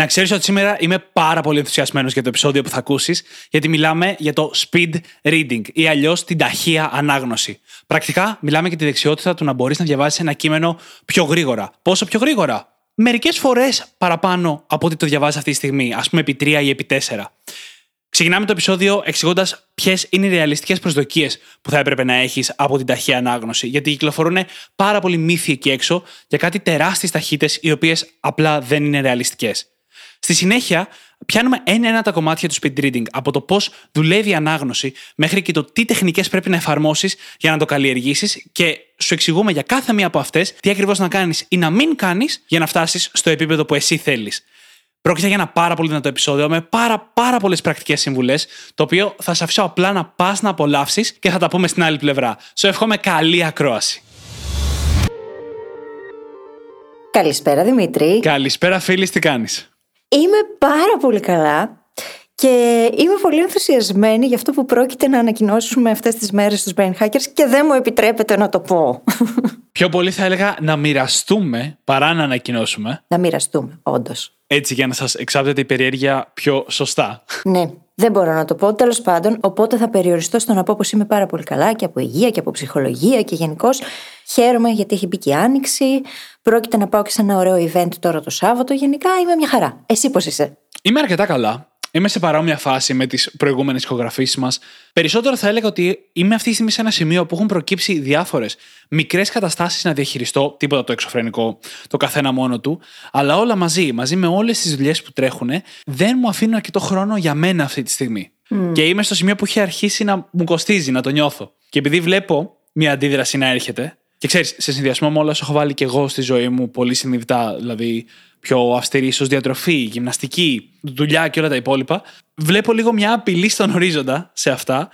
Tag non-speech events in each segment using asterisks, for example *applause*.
Να ξέρεις ότι σήμερα είμαι πάρα πολύ ενθουσιασμένος για το επεισόδιο που θα ακούσεις, γιατί μιλάμε για το speed reading ή αλλιώς την ταχεία ανάγνωση. Πρακτικά μιλάμε για τη δεξιότητα του να μπορείς να διαβάσεις ένα κείμενο πιο γρήγορα. Πόσο πιο γρήγορα; Μερικές φορές παραπάνω από ό,τι το διαβάζεις αυτή τη στιγμή, ας πούμε επί 3 ή επί 4. Ξεκινάμε το επεισόδιο εξηγώντας ποιες είναι οι ρεαλιστικές προσδοκίες που θα έπρεπε να έχεις από την ταχεία ανάγνωση. Γιατί κυκλοφορούν πάρα πολλοί μύθοι εκεί έξω για κάτι τεράστιες ταχύτητες οι οποίες απλά δεν είναι ρεαλιστικές. Στη συνέχεια, πιάνουμε ένα-ένα τα κομμάτια του speed reading, από το πώς δουλεύει η ανάγνωση μέχρι και το τι τεχνικές πρέπει να εφαρμόσεις για να το καλλιεργήσεις και σου εξηγούμε για κάθε μία από αυτές τι ακριβώς να κάνεις ή να μην κάνεις για να φτάσεις στο επίπεδο που εσύ θέλεις. Πρόκειται για ένα πάρα πολύ δυνατό επεισόδιο με πάρα, πάρα πολλές πρακτικές συμβουλές, το οποίο θα σε αφήσω απλά να πας να απολαύσεις και θα τα πούμε στην άλλη πλευρά. Σου εύχομαι καλή ακρόαση. Καλησπέρα Δημήτρη. Καλησπέρα, φίλη, τι κάνεις; Είμαι πάρα πολύ καλά και είμαι πολύ ενθουσιασμένη για αυτό που πρόκειται να ανακοινώσουμε αυτές τις μέρες στους Brain Hackers και δεν μου επιτρέπεται να το πω. *laughs* Πιο πολύ θα έλεγα να μοιραστούμε παρά να ανακοινώσουμε. να μοιραστούμε, όντως. Έτσι για να σας εξάπτεται η περιέργεια πιο σωστά. Ναι, δεν μπορώ να το πω τέλος πάντων, οπότε θα περιοριστώ στο να πω πως είμαι πάρα πολύ καλά και από υγεία και από ψυχολογία και γενικώς χαίρομαι γιατί έχει μπει και η άνοιξη. Πρόκειται να πάω και σε ένα ωραίο event τώρα το Σάββατο. Γενικά είμαι μια χαρά. Εσύ πώς είσαι; Είμαι αρκετά καλά. Είμαι σε παρόμοια φάση με τις προηγούμενες ηχογραφήσεις μας. Περισσότερο θα έλεγα ότι είμαι αυτή τη στιγμή σε ένα σημείο που έχουν προκύψει διάφορες μικρές καταστάσεις να διαχειριστώ, τίποτα το εξωφρενικό, το καθένα μόνο του, αλλά όλα μαζί, μαζί με όλες τις δουλειές που τρέχουν, δεν μου αφήνουν αρκετό χρόνο για μένα αυτή τη στιγμή. Και είμαι στο σημείο που έχει αρχίσει να μου κοστίζει, να το νιώθω. Και επειδή βλέπω μια αντίδραση να έρχεται, και ξέρεις, σε συνδυασμό με όλα όσα έχω βάλει και εγώ στη ζωή μου πολύ συνειδητά, δηλαδή πιο αυστηρή ίσω διατροφή, γυμναστική, δουλειά και όλα τα υπόλοιπα, βλέπω λίγο μια απειλή στον ορίζοντα σε αυτά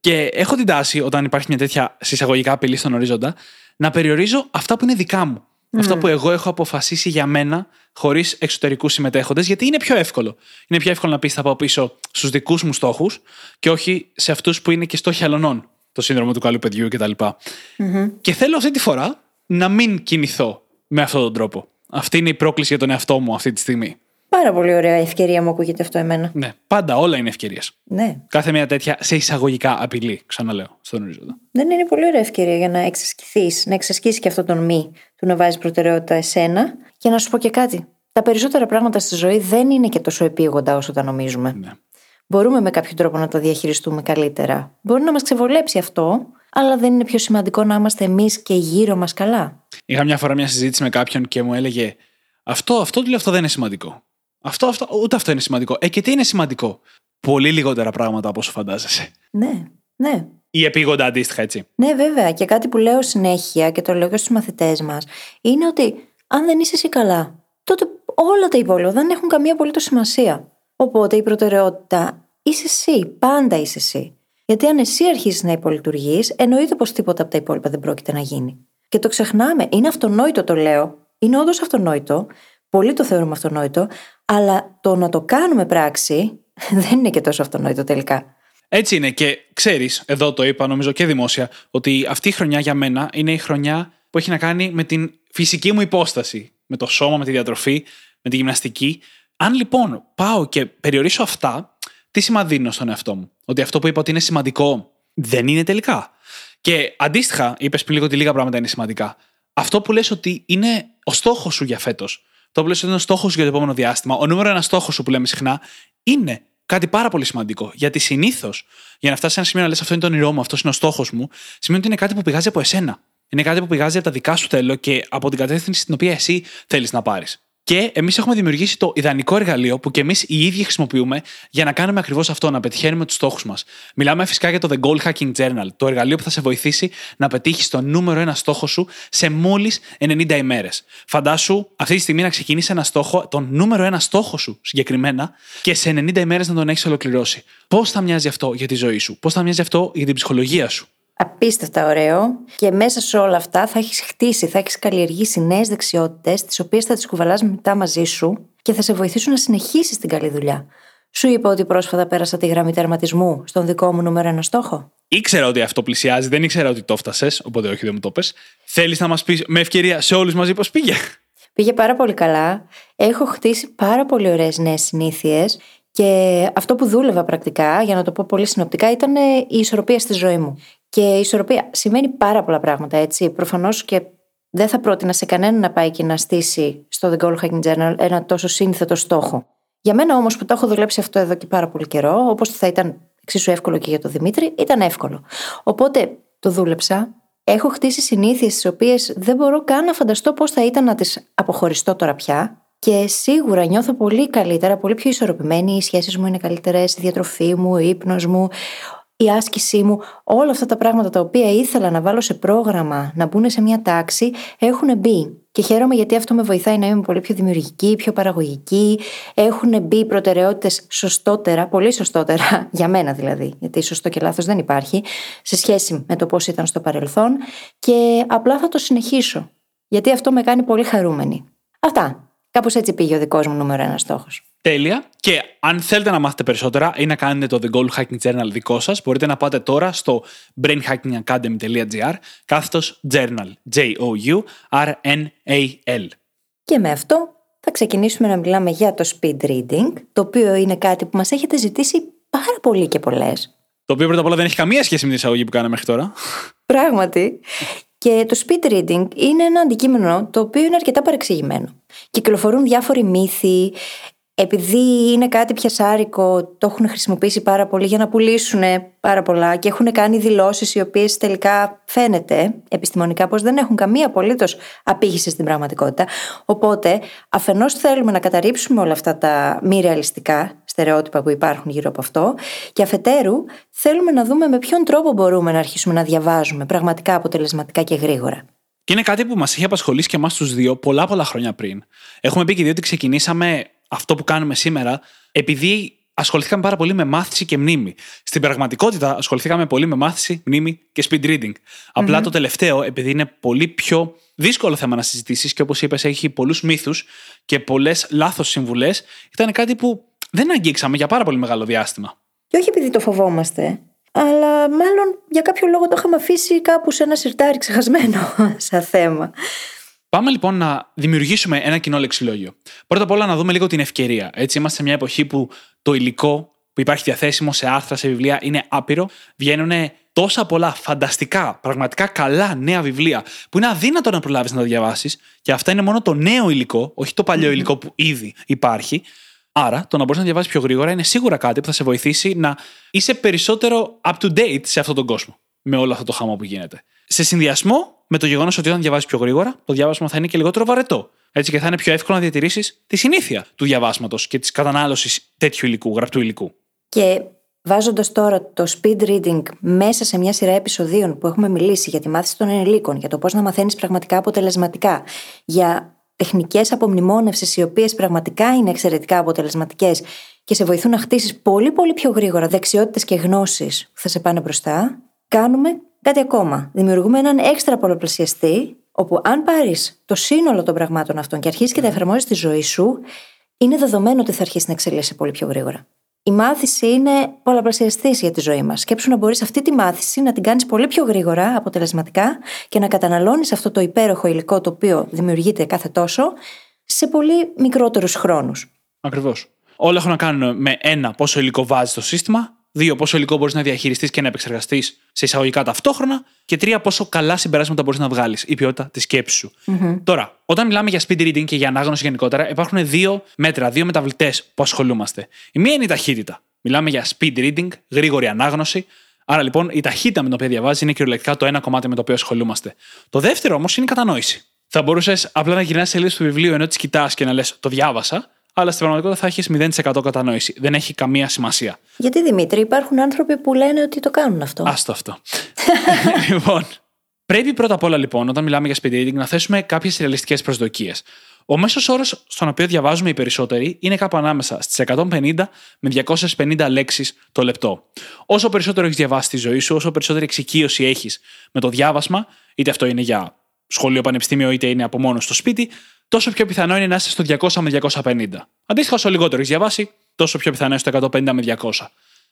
και έχω την τάση, όταν υπάρχει μια τέτοια συσσαγωγικά απειλή στον ορίζοντα, να περιορίζω αυτά που είναι δικά μου. Αυτά που εγώ έχω αποφασίσει για μένα, χωρίς εξωτερικούς συμμετέχοντες, γιατί είναι πιο εύκολο. Είναι πιο εύκολο να πεις θα πάω πίσω στους δικούς μου στόχους και όχι σε αυτούς που είναι και στόχοι αλωνών. Το σύνδρομο του καλού παιδιού κτλ. Και θέλω αυτή τη φορά να μην κινηθώ με αυτόν τον τρόπο. Αυτή είναι η πρόκληση για τον εαυτό μου αυτή τη στιγμή. Πάρα πολύ ωραία ευκαιρία μου ακούγεται αυτό εμένα. Ναι, πάντα όλα είναι ευκαιρίες. Ναι. Κάθε μια τέτοια σε εισαγωγικά απειλή, ξαναλέω, στον ορίζοντα. Δεν είναι πολύ ωραία ευκαιρία για να εξασκηθείς, να εξασκήσεις και αυτό τον μη του να βάζεις προτεραιότητα εσένα. Και να σου πω και κάτι. Τα περισσότερα πράγματα στη ζωή δεν είναι και τόσο επίγοντα όσο τα νομίζουμε. Ναι. Μπορούμε με κάποιο τρόπο να τα διαχειριστούμε καλύτερα. Μπορεί να μας ξεβολέψει αυτό, αλλά δεν είναι πιο σημαντικό να είμαστε εμείς και γύρω μας καλά. Είχα μια φορά μια συζήτηση με κάποιον και μου έλεγε Αυτό, αυτό του λέω, αυτό δεν είναι σημαντικό. Αυτό, αυτό, ούτε αυτό είναι σημαντικό. Ε, και τι είναι σημαντικό; Πολύ λιγότερα πράγματα από όσο φαντάζεσαι. Ναι, ναι. Ή επίγοντα αντίστοιχα, έτσι. Ναι, βέβαια. Και κάτι που λέω συνέχεια και το λέω και στους μαθητές μας είναι ότι αν δεν είσαι εσύ καλά, τότε όλα τα υπόλοιπα δεν έχουν καμία απολύτως σημασία. Οπότε η προτεραιότητα είσαι εσύ. Πάντα είσαι εσύ. Γιατί αν εσύ αρχίσεις να υπολειτουργείς, εννοείται πως τίποτα από τα υπόλοιπα δεν πρόκειται να γίνει. Και το ξεχνάμε. Είναι αυτονόητο το λέω. Είναι όντως αυτονόητο. Πολλοί το θεωρούμε αυτονόητο. Αλλά το να το κάνουμε πράξη *laughs* δεν είναι και τόσο αυτονόητο τελικά. Έτσι είναι και ξέρεις, εδώ το είπα νομίζω και δημόσια, ότι αυτή η χρονιά για μένα είναι η χρονιά που έχει να κάνει με την φυσική μου υπόσταση. Με το σώμα, με τη διατροφή, με τη γυμναστική. Αν λοιπόν πάω και περιορίσω αυτά, τι σήμα δίνω στον εαυτό μου; Ότι αυτό που είπα ότι είναι σημαντικό δεν είναι τελικά. Και αντίστοιχα, είπες πριν λίγο ότι λίγα πράγματα είναι σημαντικά. Αυτό που λες ότι είναι ο στόχος σου για φέτος. Το που λες ότι είναι ο στόχος σου για το επόμενο διάστημα. Ο νούμερο ένας στόχος σου που λέμε συχνά είναι κάτι πάρα πολύ σημαντικό. Γιατί συνήθως για να φτάσει σε ένα σημείο να λες αυτό είναι το όνειρό μου, αυτός είναι ο στόχος μου, σημαίνει ότι είναι κάτι που πηγάζει από εσένα. Είναι κάτι που πηγάζει από τα δικά σου θέλω και από την κατεύθυνση στην οποία εσύ θέλεις να πάρεις. Και εμείς έχουμε δημιουργήσει το ιδανικό εργαλείο που και εμείς οι ίδιοι χρησιμοποιούμε για να κάνουμε ακριβώς αυτό, να πετυχαίνουμε τους στόχους μας. Μιλάμε φυσικά για το The Goal Hacking Journal, το εργαλείο που θα σε βοηθήσει να πετύχεις το νούμερο ένα στόχο σου σε μόλις 90 ημέρες. Φαντάσου αυτή τη στιγμή να ξεκινήσει ένα στόχο, τον νούμερο ένα στόχο σου συγκεκριμένα, και σε 90 ημέρες να τον έχεις ολοκληρώσει. Πώς θα μοιάζει αυτό για τη ζωή σου, πώς θα μοιάζει αυτό για την ψυχολογία σου; Απίστευτα ωραίο και μέσα σε όλα αυτά θα έχεις χτίσει, θα έχεις καλλιεργήσει νέες δεξιότητες, τις οποίες θα τις κουβαλάς μετά μαζί σου και θα σε βοηθήσουν να συνεχίσεις την καλή δουλειά. Σου είπα ότι πρόσφατα πέρασα τη γραμμή τερματισμού στον δικό μου νούμερο ένα στόχο. Ήξερα ότι αυτό πλησιάζει, δεν ήξερα ότι το έφτασες, οπότε όχι δεν μου το πες. Θέλεις να μας πεις με ευκαιρία σε όλους μαζί πώς πήγε; Πήγε πάρα πολύ καλά. Έχω χτίσει πάρα πολύ ωραίες νέες συνήθειες και αυτό που δούλευα πρακτικά, για να το πω πολύ συνοπτικά, ήταν η ισορροπία στη ζωή μου. Και η ισορροπία σημαίνει πάρα πολλά πράγματα, έτσι. Προφανώς και δεν θα πρότεινα σε κανέναν να πάει και να στήσει στο The Goal Hacking Journal ένα τόσο σύνθετο στόχο. Για μένα όμως που το έχω δουλέψει αυτό εδώ και πάρα πολύ καιρό, όπως θα ήταν εξίσου εύκολο και για τον Δημήτρη, ήταν εύκολο. Οπότε το δούλεψα. Έχω χτίσει συνήθειες τι οποίες δεν μπορώ καν να φανταστώ πώς θα ήταν να τις αποχωριστώ τώρα πια. Και σίγουρα νιώθω πολύ καλύτερα, πολύ πιο ισορροπημένη. Οι σχέσεις μου είναι καλύτερες, η διατροφή μου, ο ύπνος μου, η άσκησή μου, όλα αυτά τα πράγματα τα οποία ήθελα να βάλω σε πρόγραμμα, να μπουν σε μια τάξη, έχουν μπει. Και χαίρομαι γιατί αυτό με βοηθάει να είμαι πολύ πιο δημιουργική, πιο παραγωγική. Έχουν μπει προτεραιότητες σωστότερα, πολύ σωστότερα, *laughs* για μένα δηλαδή, γιατί σωστό και λάθος δεν υπάρχει, σε σχέση με το πώς ήταν στο παρελθόν. Και απλά θα το συνεχίσω. Γιατί αυτό με κάνει πολύ χαρούμενη. Αυτά. Κάπως έτσι πήγε ο δικός μου νούμερο ένας στόχος. Τέλεια. Και αν θέλετε να μάθετε περισσότερα ή να κάνετε το The Goal Hacking Journal δικό σας, μπορείτε να πάτε τώρα στο brainhackingacademy.gr κάθετος journal. J-O-U-R-N-A-L. Και με αυτό θα ξεκινήσουμε να μιλάμε για το speed reading, το οποίο είναι κάτι που μας έχετε ζητήσει πάρα πολύ και πολλές. Το οποίο πρώτα απ' όλα δεν έχει καμία σχέση με την εισαγωγή που κάναμε μέχρι τώρα. Πράγματι. Και το speed reading είναι ένα αντικείμενο το οποίο είναι αρκετά παρεξηγημένο. Κυκλοφορούν διάφοροι μύθοι, επειδή είναι κάτι πιασάρικο, το έχουν χρησιμοποιήσει πάρα πολύ για να πουλήσουν πάρα πολλά και έχουν κάνει δηλώσεις οι οποίες τελικά φαίνεται επιστημονικά πως δεν έχουν καμία απολύτως απήχηση στην πραγματικότητα. Οπότε, αφενός θέλουμε να καταρρύψουμε όλα αυτά τα μη ρεαλιστικά στερεότυπα που υπάρχουν γύρω από αυτό, και αφετέρου θέλουμε να δούμε με ποιον τρόπο μπορούμε να αρχίσουμε να διαβάζουμε πραγματικά αποτελεσματικά και γρήγορα. Και είναι κάτι που μας έχει απασχολήσει και εμάς τους δύο πολλά πολλά χρόνια πριν. Έχουμε πει και δύο ότι ξεκινήσαμε αυτό που κάνουμε σήμερα, επειδή ασχοληθήκαμε πάρα πολύ με μάθηση και μνήμη. Στην πραγματικότητα, ασχοληθήκαμε πολύ με μάθηση, μνήμη και speed reading. απλα το τελευταίο, επειδή είναι πολύ πιο δύσκολο θέμα να συζητήσεις και όπως είπες, έχει πολλούς μύθους και πολλές λάθος συμβουλές, ήταν κάτι που δεν αγγίξαμε για πάρα πολύ μεγάλο διάστημα. Και όχι επειδή το φοβόμαστε, αλλά μάλλον για κάποιο λόγο το είχαμε αφήσει κάπου σε ένα σιρτάρι ξεχασμένο *laughs* σαν θέμα. Πάμε λοιπόν να δημιουργήσουμε ένα κοινό λεξιλόγιο. Πρώτα απ' όλα να δούμε λίγο την ευκαιρία. Έτσι, είμαστε σε μια εποχή που το υλικό που υπάρχει διαθέσιμο σε άρθρα, σε βιβλία είναι άπειρο. Βγαίνουν τόσα πολλά φανταστικά, πραγματικά καλά νέα βιβλία που είναι αδύνατο να προλάβεις να τα διαβάσεις. Και αυτά είναι μόνο το νέο υλικό, όχι το παλιό υλικό που ήδη υπάρχει. Άρα, το να μπορείς να διαβάσεις πιο γρήγορα είναι σίγουρα κάτι που θα σε βοηθήσει να είσαι περισσότερο up to date σε αυτόν τον κόσμο. Με όλο αυτό το χαμό που γίνεται. Σε συνδυασμό με το γεγονός ότι όταν διαβάζεις πιο γρήγορα, το διάβασμα θα είναι και λιγότερο βαρετό. Έτσι και θα είναι πιο εύκολο να διατηρήσεις τη συνήθεια του διαβάσματος και της κατανάλωσης τέτοιου υλικού, γραπτού υλικού. Και βάζοντας τώρα το speed reading μέσα σε μια σειρά επεισοδίων που έχουμε μιλήσει για τη μάθηση των ενηλίκων, για το πώς να μαθαίνεις πραγματικά αποτελεσματικά, για τεχνικές απομνημόνευσης οι οποίες πραγματικά είναι εξαιρετικά αποτελεσματικές και σε βοηθούν να χτίσεις πολύ πολύ πιο γρήγορα δεξιότητες και γνώσεις που θα σε πάνε μπροστά, κάνουμε Κάτι ακόμα. Δημιουργούμε έναν έξτρα πολλαπλασιαστή, όπου αν πάρεις το σύνολο των πραγμάτων αυτών και αρχίσεις και τα εφαρμόζεις στη ζωή σου, είναι δεδομένο ότι θα αρχίσει να εξελίσσει πολύ πιο γρήγορα. Η μάθηση είναι πολλαπλασιαστής για τη ζωή μας. Σκέψου να μπορείς αυτή τη μάθηση να την κάνεις πολύ πιο γρήγορα, αποτελεσματικά και να καταναλώνεις αυτό το υπέροχο υλικό το οποίο δημιουργείται κάθε τόσο σε πολύ μικρότερους χρόνους. Ακριβώς. Όλα έχουν να κάνουν με ένα, πόσο υλικό βάζει στο σύστημα, Δύο, πόσο υλικό μπορείς να διαχειριστείς και να επεξεργαστείς σε εισαγωγικά ταυτόχρονα. Και τρία, πόσο καλά συμπεράσματα μπορείς να βγάλεις, η ποιότητα της σκέψης σου. Τώρα, όταν μιλάμε για speed reading και για ανάγνωση γενικότερα, υπάρχουν δύο μέτρα, δύο μεταβλητές που ασχολούμαστε. Η μία είναι η ταχύτητα. Μιλάμε για speed reading, γρήγορη ανάγνωση. Άρα λοιπόν η ταχύτητα με την οποία διαβάζεις είναι κυριολεκτικά το ένα κομμάτι με το οποίο ασχολούμαστε. Το δεύτερο όμως είναι η κατανόηση. Θα μπορούσες απλά να γυρνάς σελίδες του βιβλίου ενώ τις κοιτάς και να λες το διάβασα, αλλά στην πραγματικότητα θα έχεις 0% κατανόηση. Δεν έχει καμία σημασία. Γιατί Δημήτρη, υπάρχουν άνθρωποι που λένε ότι το κάνουν αυτό; Άστο αυτό. *laughs* λοιπόν, πρέπει πρώτα απ' όλα λοιπόν, όταν μιλάμε για speed reading, να θέσουμε κάποιες ρεαλιστικές προσδοκίες. Ο μέσος όρος στον οποίο διαβάζουμε οι περισσότεροι είναι κάπου ανάμεσα στις 150 με 250 λέξεις το λεπτό. Όσο περισσότερο έχεις διαβάσει τη ζωή σου, όσο περισσότερη εξοικείωση έχεις με το διάβασμα, είτε αυτό είναι για σχολείο, πανεπιστήμιο, είτε είναι από μόνος στο σπίτι, τόσο πιο πιθανό είναι να είσαι στο 200 με 250. Αντίστοιχα, όσο λιγότερο έχεις διαβάσει, τόσο πιο πιθανό είναι στο 150 με 200.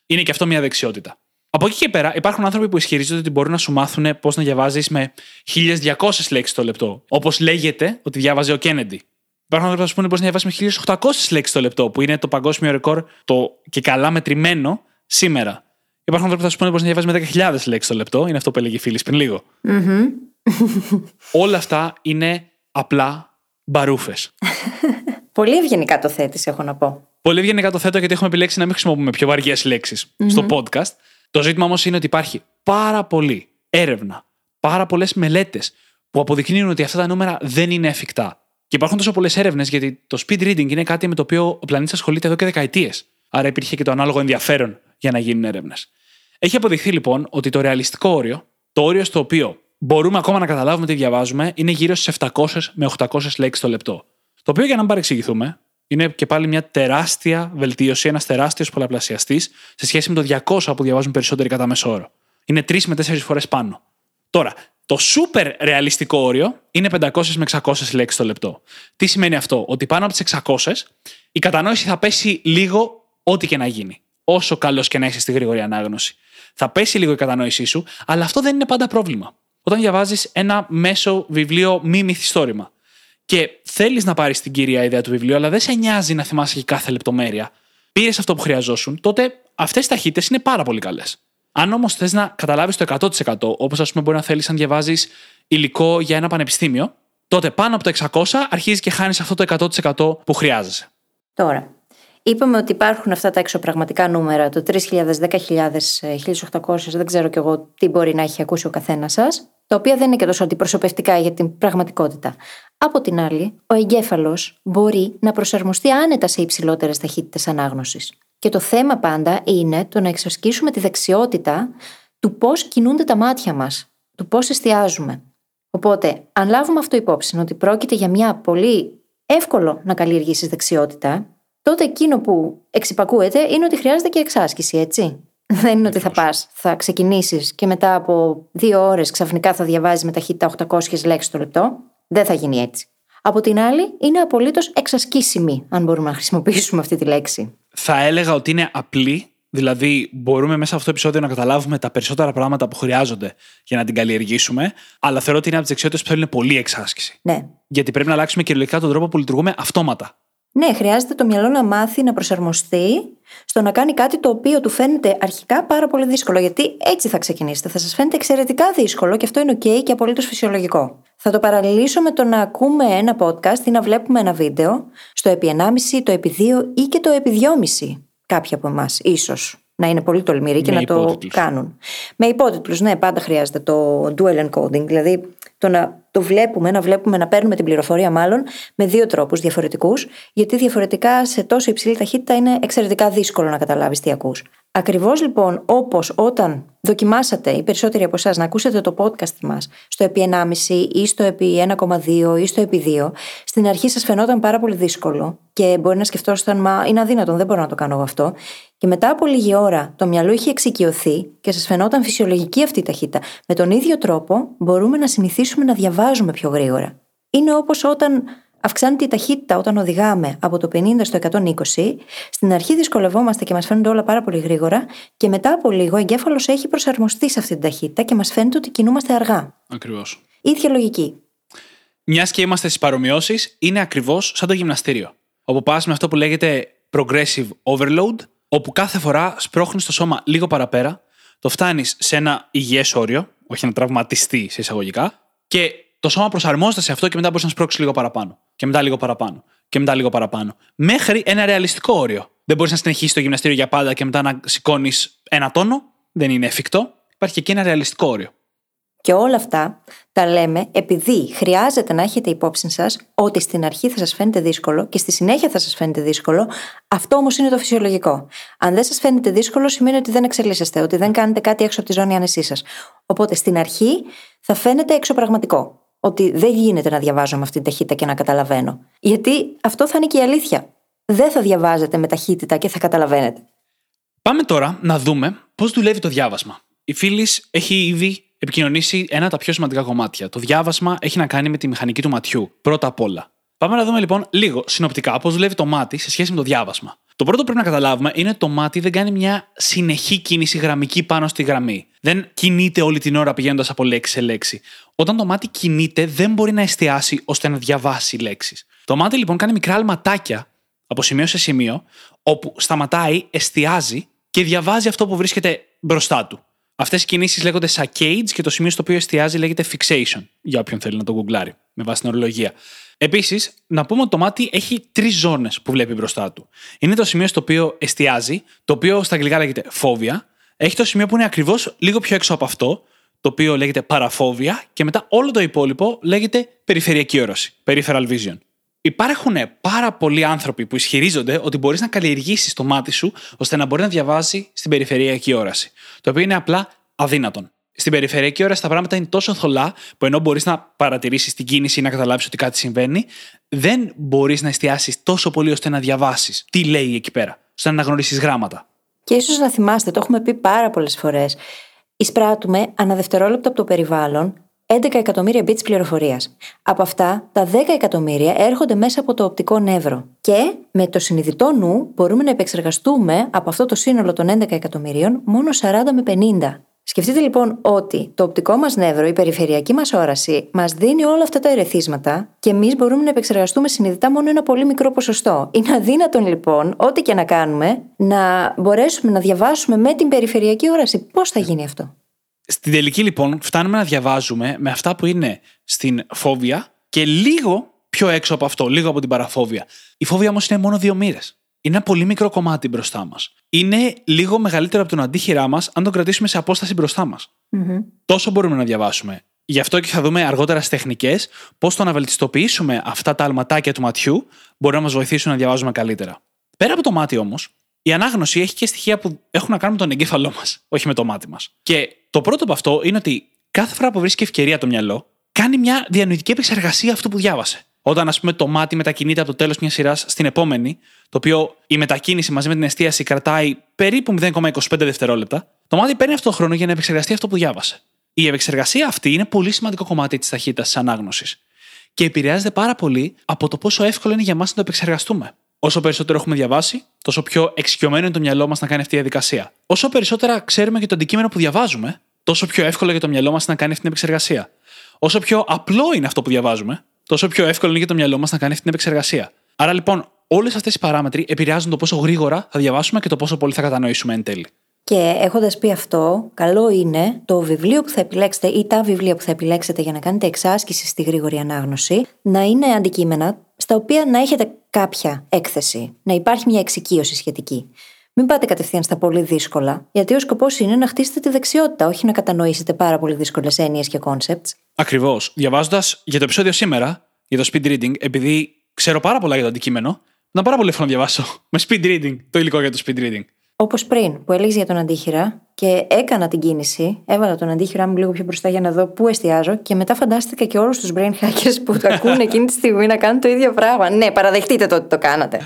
Είναι και αυτό μια δεξιότητα. Από εκεί και πέρα, υπάρχουν άνθρωποι που ισχυρίζονται ότι μπορούν να σου μάθουν πώς να διαβάζεις με 1200 λέξεις το λεπτό. Όπως λέγεται ότι διάβαζε ο Κέννεντι. Υπάρχουν άνθρωποι που πούνε πώς να διαβάσεις με 1800 λέξεις το λεπτό, που είναι το παγκόσμιο ρεκόρ το και καλά μετρημένο σήμερα. Υπάρχουν άνθρωποι που θα σου πούνε πώς να διαβάζεις με 10.000 λέξεις το λεπτό, είναι αυτό που έλεγε η φίλη πριν λίγο. Mm-hmm. Όλα αυτά είναι απλά μπαρούφες. *laughs* Πολύ ευγενικά το θέτεις, έχω να πω. Πολύ ευγενικά το θέτω γιατί έχουμε επιλέξει να μην χρησιμοποιούμε πιο βαριές στο podcast. Το ζήτημα όμως είναι ότι υπάρχει πάρα πολύ έρευνα, πάρα πολλές μελέτες που αποδεικνύουν ότι αυτά τα νούμερα δεν είναι εφικτά. Και υπάρχουν τόσο πολλές έρευνες γιατί το speed reading είναι κάτι με το οποίο ο πλανήτης ασχολείται εδώ και δεκαετίες. Άρα υπήρχε και το ανάλογο ενδιαφέρον για να γίνουν έρευνες. Έχει αποδειχθεί λοιπόν ότι το ρεαλιστικό όριο, το όριο στο οποίο μπορούμε ακόμα να καταλάβουμε τι διαβάζουμε, είναι γύρω στις 700 με 800 λέξεις το λεπτό. Το οποίο για να μην παρεξηγηθούμε, είναι και πάλι μια τεράστια βελτίωση, ένας τεράστιος πολλαπλασιαστής σε σχέση με το 200 που διαβάζουν περισσότεροι κατά μέσο όρο. Είναι 3 με 4 φορές πάνω. Τώρα, το super ρεαλιστικό όριο είναι 500 με 600 λέξεις το λεπτό. Τι σημαίνει αυτό, ότι πάνω από τις 600 η κατανόηση θα πέσει λίγο ό,τι και να γίνει. Όσο καλός και να είσαι στη γρήγορη ανάγνωση. Θα πέσει λίγο η κατανόησή σου, αλλά αυτό δεν είναι πάντα πρόβλημα. Όταν διαβάζεις ένα μέσο βιβλίο μη μυθιστόρημα και θέλεις να πάρεις την κύρια ιδέα του βιβλίου, αλλά δεν σε νοιάζει να θυμάσαι και κάθε λεπτομέρεια, πήρες αυτό που χρειαζόσουν, τότε αυτές οι ταχύτητες είναι πάρα πολύ καλές. Αν όμως θες να καταλάβεις το 100%, όπως ας πούμε μπορεί να θέλεις αν διαβάζεις υλικό για ένα πανεπιστήμιο, τότε πάνω από το 600 αρχίζεις και χάνεις αυτό το 100% που χρειάζεσαι. Τώρα, είπαμε ότι υπάρχουν αυτά τα εξωπραγματικά νούμερα, το 3.000, 10.000, 1.800, δεν ξέρω κι εγώ τι μπορεί να έχει ακούσει ο καθένας σας, τα οποία δεν είναι και τόσο αντιπροσωπευτικά για την πραγματικότητα. Από την άλλη, ο εγκέφαλος μπορεί να προσαρμοστεί άνετα σε υψηλότερες ταχύτητες ανάγνωσης. Και το θέμα πάντα είναι το να εξασκήσουμε τη δεξιότητα του πώς κινούνται τα μάτια μας, του πώς εστιάζουμε. Οπότε, αν λάβουμε αυτό υπόψη, ότι πρόκειται για μια πολύ εύκολο να καλλιεργήσεις δεξιότητα, τότε εκείνο που εξυπακούεται είναι ότι χρειάζεται και εξάσκηση, έτσι. Δεν είναι ότι θα πας, θα ξεκινήσεις και μετά από δύο ώρες ξαφνικά θα διαβάζει με ταχύτητα 800 λέξεις το λεπτό. Δεν θα γίνει έτσι. Από την άλλη, είναι απολύτως εξασκήσιμη, αν μπορούμε να χρησιμοποιήσουμε αυτή τη λέξη. Θα έλεγα ότι είναι απλή, δηλαδή μπορούμε μέσα από αυτό το επεισόδιο να καταλάβουμε τα περισσότερα πράγματα που χρειάζονται για να την καλλιεργήσουμε, αλλά θεωρώ ότι είναι από τις δεξιότητες που θέλουν πολύ εξάσκηση. Ναι. Γιατί πρέπει να αλλάξουμε κυριολεκτικά τον τρόπο που λειτουργούμε αυτόματα. Ναι, χρειάζεται το μυαλό να μάθει να προσαρμοστεί στο να κάνει κάτι το οποίο του φαίνεται αρχικά πάρα πολύ δύσκολο. Γιατί έτσι θα ξεκινήσετε. Θα σας φαίνεται εξαιρετικά δύσκολο και αυτό είναι OK και απολύτως φυσιολογικό. Θα το παραλληλήσω με το να ακούμε ένα podcast ή να βλέπουμε ένα βίντεο στο επί 1,5, το επί 2 ή και το επί 2,5. Κάποιοι από εμάς, ίσως να είναι πολύ τολμηροί και να το κάνουν. Με υπότιτλους, ναι, πάντα χρειάζεται το dual encoding, δηλαδή το να το βλέπουμε, να βλέπουμε, να παίρνουμε την πληροφορία μάλλον με δύο τρόπους διαφορετικούς, γιατί διαφορετικά σε τόσο υψηλή ταχύτητα είναι εξαιρετικά δύσκολο να καταλάβεις τι ακούς. Ακριβώς λοιπόν όπως όταν δοκιμάσατε οι περισσότεροι από εσάς να ακούσετε το podcast μας στο επί 1,5 ή στο επί 1,2 ή στο επί 2, στην αρχή σας φαινόταν πάρα πολύ δύσκολο και μπορεί να σκεφτόσασταν, μα είναι αδύνατον, δεν μπορώ να το κάνω εγώ αυτό. Και μετά από λίγη ώρα το μυαλό είχε εξοικειωθεί και σας φαινόταν φυσιολογική αυτή η ταχύτητα. Με τον ίδιο τρόπο μπορούμε να συνηθίσουμε να διαβάζουμε πιο γρήγορα. Είναι όπως όταν αυξάνεται η ταχύτητα όταν οδηγάμε από το 50 στο 120. Στην αρχή δυσκολευόμαστε και μας φαίνονται όλα πάρα πολύ γρήγορα, και μετά από λίγο ο εγκέφαλος έχει προσαρμοστεί σε αυτή την ταχύτητα και μας φαίνεται ότι κινούμαστε αργά. Ακριβώς. Ίδια λογική. Μιας και είμαστε στις παρομοιώσεις, είναι ακριβώς σαν το γυμναστήριο. Όπου πας με αυτό που λέγεται progressive overload, όπου κάθε φορά σπρώχνεις το σώμα λίγο παραπέρα, το φτάνεις σε ένα υγιές όριο, όχι να τραυματιστεί σε εισαγωγικά, και το σώμα προσαρμόζεται σε αυτό και μετά μπορείς να σπρώξεις λίγο παραπάνω. Και μετά λίγο παραπάνω. Και μετά λίγο παραπάνω. Μέχρι ένα ρεαλιστικό όριο. Δεν μπορείς να συνεχίσεις το γυμναστήριο για πάντα και μετά να σηκώνεις ένα τόνο. Δεν είναι εφικτό. Υπάρχει και εκεί ένα ρεαλιστικό όριο. Και όλα αυτά τα λέμε επειδή χρειάζεται να έχετε υπόψη σας ότι στην αρχή θα σας φαίνεται δύσκολο και στη συνέχεια θα σας φαίνεται δύσκολο. Αυτό όμως είναι το φυσιολογικό. Αν δεν σας φαίνεται δύσκολο, σημαίνει ότι δεν εξελίσσεστε, ότι δεν κάνετε κάτι έξω από τη ζώνη άνεσής σας. Οπότε στην αρχή θα φαίνεται εξωπραγματικό. Ότι δεν γίνεται να διαβάζω με αυτή την ταχύτητα και να καταλαβαίνω. Γιατί αυτό θα είναι και η αλήθεια. Δεν θα διαβάζετε με ταχύτητα και θα καταλαβαίνετε. Πάμε τώρα να δούμε πώς δουλεύει το διάβασμα. Η φίλης έχει ήδη επικοινωνήσει ένα από τα πιο σημαντικά κομμάτια. Το διάβασμα έχει να κάνει με τη μηχανική του ματιού, πρώτα απ' όλα. Πάμε να δούμε λοιπόν λίγο συνοπτικά πώς δουλεύει το μάτι σε σχέση με το διάβασμα. Το πρώτο που πρέπει να καταλάβουμε είναι ότι το μάτι δεν κάνει μια συνεχή κίνηση γραμμική πάνω στη γραμμή. Δεν κινείται όλη την ώρα πηγαίνοντας από λέξη σε λέξη. Όταν το μάτι κινείται, δεν μπορεί να εστιάσει ώστε να διαβάσει λέξεις. Το μάτι λοιπόν κάνει μικρά αλματάκια από σημείο σε σημείο, όπου σταματάει, εστιάζει και διαβάζει αυτό που βρίσκεται μπροστά του. Αυτές οι κινήσεις λέγονται saccades και το σημείο στο οποίο εστιάζει λέγεται fixation, για όποιον θέλει να το γκουγκλάρει, με βάση την ορολογία. Επίσης, να πούμε ότι το μάτι έχει τρεις ζώνες που βλέπει μπροστά του. Είναι το σημείο στο οποίο εστιάζει, το οποίο στα αγγλικά λέγεται φόβια. Έχει το σημείο που είναι ακριβώς λίγο πιο έξω από αυτό, το οποίο λέγεται παραφόβια. Και μετά όλο το υπόλοιπο λέγεται περιφερειακή όραση, peripheral vision. Υπάρχουν πάρα πολλοί άνθρωποι που ισχυρίζονται ότι μπορείς να καλλιεργήσεις το μάτι σου ώστε να μπορεί να διαβάζει στην περιφερειακή όραση. Το οποίο είναι απλά αδύνατον. Στην περιφερειακή όραση τα πράγματα είναι τόσο θολά που ενώ μπορείς να παρατηρήσεις την κίνηση ή να καταλάβεις ότι κάτι συμβαίνει, δεν μπορείς να εστιάσεις τόσο πολύ ώστε να διαβάσεις τι λέει εκεί πέρα, ώστε να αναγνωρίσεις γράμματα. Και ίσως να θυμάστε, το έχουμε πει πάρα πολλές φορές. Εισπράττουμε αναδευτερόλεπτο από το περιβάλλον 11 εκατομμύρια bits πληροφορίας. Από αυτά, τα 10 εκατομμύρια έρχονται μέσα από το οπτικό νεύρο. Και με το συνειδητό νου μπορούμε να επεξεργαστούμε από αυτό το σύνολο των 11 εκατομμυρίων μόνο 40 με 50. Σκεφτείτε λοιπόν ότι το οπτικό μας νεύρο, η περιφερειακή μας όραση, μας δίνει όλα αυτά τα ερεθίσματα και εμείς μπορούμε να επεξεργαστούμε συνειδητά μόνο ένα πολύ μικρό ποσοστό. Είναι αδύνατον λοιπόν, ό,τι και να κάνουμε, να μπορέσουμε να διαβάσουμε με την περιφερειακή όραση. Πώς θα γίνει αυτό; Στην τελική λοιπόν φτάνουμε να διαβάζουμε με αυτά που είναι στην φόβια και λίγο πιο έξω από αυτό, λίγο από την παραφόβια. Η φόβια όμως είναι μόνο δύο μοίρες. Είναι ένα πολύ μικρό κομμάτι μπροστά μας. Είναι λίγο μεγαλύτερο από τον αντίχειρά μας αν το κρατήσουμε σε απόσταση μπροστά μας. Mm-hmm. Τόσο μπορούμε να διαβάσουμε. Γι' αυτό και θα δούμε αργότερα στις τεχνικές πώς το να βελτιστοποιήσουμε αυτά τα αλματάκια του ματιού μπορεί να μας βοηθήσουν να διαβάζουμε καλύτερα. Πέρα από το μάτι όμως, η ανάγνωση έχει και στοιχεία που έχουν να κάνουν με τον εγκέφαλό μας, όχι με το μάτι μας. Και το πρώτο από αυτό είναι ότι κάθε φορά που βρίσκει ευκαιρία το μυαλό, κάνει μια διανοητική επεξεργασία αυτού που διάβασε. Όταν, ας πούμε, το μάτι μετακινείται από το τέλος μιας σειράς στην επόμενη, το οποίο η μετακίνηση μαζί με την εστίαση κρατάει περίπου 0,25 δευτερόλεπτα, το μάτι παίρνει αυτό το χρόνο για να επεξεργαστεί αυτό που διάβασε. Η επεξεργασία αυτή είναι πολύ σημαντικό κομμάτι της ταχύτητας της ανάγνωσης. Και επηρεάζεται πάρα πολύ από το πόσο εύκολο είναι για μας να το επεξεργαστούμε. Όσο περισσότερο έχουμε διαβάσει, τόσο πιο εξοικειωμένο είναι το μυαλό μας να κάνει αυτή τη διαδικασία. Όσο περισσότερα ξέρουμε για το αντικείμενο που διαβάζουμε, τόσο πιο εύκολο για το μυαλό μας να κάνει αυτή την επεξεργασία. Όσο πιο απλό είναι αυτό που διαβάζουμε, τόσο πιο εύκολο είναι για το μυαλό μας να κάνει αυτή την επεξεργασία. Άρα λοιπόν, όλες αυτές οι παράμετροι επηρεάζουν το πόσο γρήγορα θα διαβάσουμε και το πόσο πολύ θα κατανοήσουμε εν τέλει. Και έχοντας πει αυτό, καλό είναι το βιβλίο που θα επιλέξετε ή τα βιβλία που θα επιλέξετε για να κάνετε εξάσκηση στη γρήγορη ανάγνωση να είναι αντικείμενα στα οποία να έχετε κάποια έκθεση, να υπάρχει μια εξοικείωση σχετική. Μην πάτε κατευθείαν στα πολύ δύσκολα, γιατί ο σκοπός είναι να χτίσετε τη δεξιότητα, όχι να κατανοήσετε πάρα πολύ δύσκολες έννοιες και concepts. Ακριβώς. Διαβάζοντας για το επεισόδιο σήμερα, για το speed reading, επειδή ξέρω πάρα πολλά για το αντικείμενο, να πάρα πολύ εύκολο να διαβάσω *laughs* με speed reading το υλικό για το speed reading. Όπως πριν, που έλεγες για τον αντίχειρα και έκανα την κίνηση, έβαλα τον αντίχειρά μου λίγο πιο μπροστά για να δω πού εστιάζω και μετά φαντάστηκα και όλους τους brain hackers που το ακούνε εκείνη τη στιγμή να κάνουν το ίδιο πράγμα. Ναι, παραδεχτείτε το ότι το κάνατε.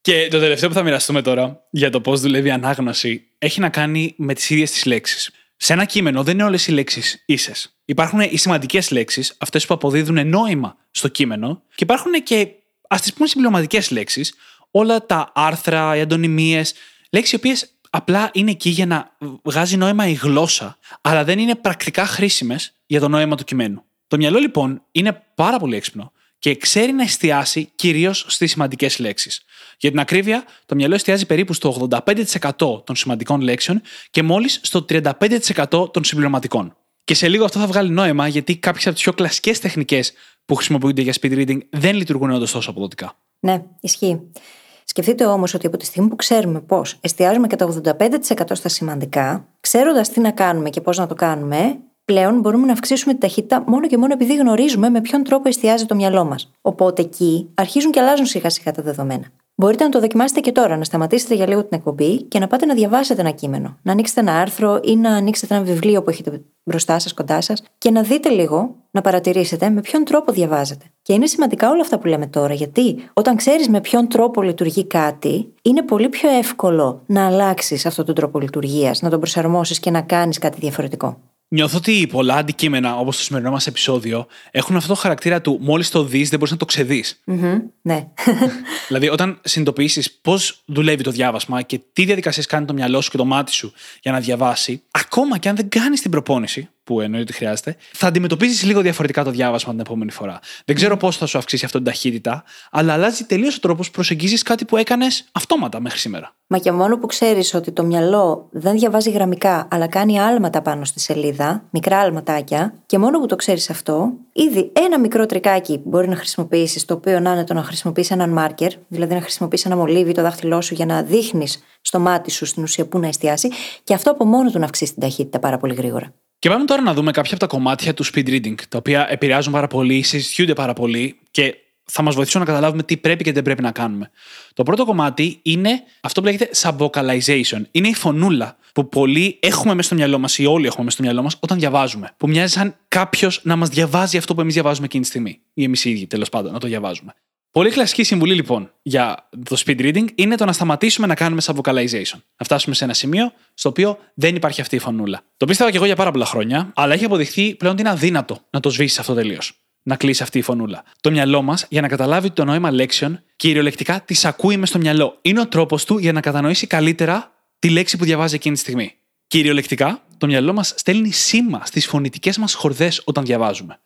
Και το τελευταίο που θα μοιραστούμε τώρα για το πώς δουλεύει η ανάγνωση έχει να κάνει με τις ίδιες τις λέξεις. Σε ένα κείμενο δεν είναι όλες οι λέξεις ίσες. Υπάρχουν οι σημαντικές λέξεις, αυτές που αποδίδουν νόημα στο κείμενο, και υπάρχουν και ας τις πούμε συμπληρωματικές λέξεις, όλα τα άρθρα, οι αντωνυμίες, λέξεις οι οποίες απλά είναι εκεί για να βγάζει νόημα η γλώσσα, αλλά δεν είναι πρακτικά χρήσιμες για το νόημα του κειμένου. Το μυαλό λοιπόν είναι πάρα πολύ έξυπνο και ξέρει να εστιάσει κυρίως στις σημαντικές λέξεις. Για την ακρίβεια, το μυαλό εστιάζει περίπου στο 85% των σημαντικών λέξεων και μόλις στο 35% των συμπληρωματικών. Και σε λίγο αυτό θα βγάλει νόημα γιατί κάποιες από τις πιο κλασικές τεχνικές που χρησιμοποιούνται για speed reading δεν λειτουργούν όντως τόσο αποδοτικά. Ναι, ισχύει. Σκεφτείτε όμως ότι από τη στιγμή που ξέρουμε πώς εστιάζουμε και το 85% στα σημαντικά, ξέροντας τι να κάνουμε και πώς να το κάνουμε, πλέον μπορούμε να αυξήσουμε τη ταχύτητα μόνο και μόνο επειδή γνωρίζουμε με ποιον τρόπο εστιάζει το μυαλό μας. Οπότε εκεί αρχίζουν και αλλάζουν σιγά σιγά τα δεδομένα. Μπορείτε να το δοκιμάσετε και τώρα, να σταματήσετε για λίγο την εκπομπή και να πάτε να διαβάσετε ένα κείμενο. Να ανοίξετε ένα άρθρο ή να ανοίξετε ένα βιβλίο που έχετε μπροστά σας, κοντά σας και να δείτε λίγο, να παρατηρήσετε με ποιον τρόπο διαβάζετε. Και είναι σημαντικά όλα αυτά που λέμε τώρα, γιατί όταν ξέρεις με ποιον τρόπο λειτουργεί κάτι, είναι πολύ πιο εύκολο να αλλάξεις αυτόν τον τρόπο λειτουργίας, να τον προσαρμόσεις και να κάνεις κάτι διαφορετικό. Νιώθω ότι πολλά αντικείμενα, όπως το σημερινό μας επεισόδιο, έχουν αυτό το χαρακτήρα του μόλις το δεις, δεν μπορείς να το ξεδει ναι. *laughs* δηλαδή, όταν συνειδητοποιήσεις πώς δουλεύει το διάβασμα και τι διαδικασίες κάνει το μυαλό σου και το μάτι σου για να διαβάσει, ακόμα και αν δεν κάνεις την προπόνηση, που εννοείται ότι χρειάζεται, θα αντιμετωπίσει λίγο διαφορετικά το διάβασμα την επόμενη φορά. Δεν ξέρω πώς θα σου αυξήσει αυτό την ταχύτητα, αλλά αλλάζει τελείως ο τρόπος που προσεγγίζεις κάτι που έκανες αυτόματα μέχρι σήμερα. Μα και μόνο που ξέρεις ότι το μυαλό δεν διαβάζει γραμμικά, αλλά κάνει άλματα πάνω στη σελίδα, μικρά άλματάκια, και μόνο που το ξέρεις αυτό, ήδη ένα μικρό τρικάκι μπορεί να χρησιμοποιήσεις, το οποίο να είναι το να χρησιμοποιήσει έναν μάρκερ, δηλαδή να χρησιμοποιήσει ένα μολύβι το δάχτυλό σου για να δείχνεις στο μάτι σου στην ουσία που να εστιάσει, και αυτό από μόνο του να αυξήσει την ταχύτητα πάρα πολύ γρήγορα. Και πάμε τώρα να δούμε κάποια από τα κομμάτια του speed reading, τα οποία επηρεάζουν πάρα πολύ, συζητιούνται πάρα πολύ και θα μας βοηθήσουν να καταλάβουμε τι πρέπει και δεν πρέπει να κάνουμε. Το πρώτο κομμάτι είναι αυτό που λέγεται subvocalization. Είναι η φωνούλα που πολλοί έχουμε μέσα στο μυαλό μας ή όλοι έχουμε μέσα στο μυαλό μας όταν διαβάζουμε. Που μοιάζει σαν κάποιος να μας διαβάζει αυτό που εμείς διαβάζουμε εκείνη τη στιγμή. Ή εμείς οι ίδιοι τέλος πάντων να το διαβάζουμε. Πολύ κλασική συμβουλή λοιπόν για το speed reading είναι το να σταματήσουμε να κάνουμε subvocalization. Να φτάσουμε σε ένα σημείο στο οποίο δεν υπάρχει αυτή η φωνούλα. Το πίστευα και εγώ για πάρα πολλά χρόνια, αλλά έχει αποδειχθεί πλέον ότι είναι αδύνατο να το σβήσεις αυτό τελείως. Να κλείσει αυτή η φωνούλα. Το μυαλό μας, για να καταλάβει το νόημα λέξεων, κυριολεκτικά τις ακούει μες στο μυαλό. Είναι ο τρόπος του για να κατανοήσει καλύτερα τη λέξη που διαβάζει εκείνη τη στιγμή. Κυριολεκτικά, το μυαλό μας στέλνει σήμα στις φωνητικές μας χορδές όταν διαβάζουμε.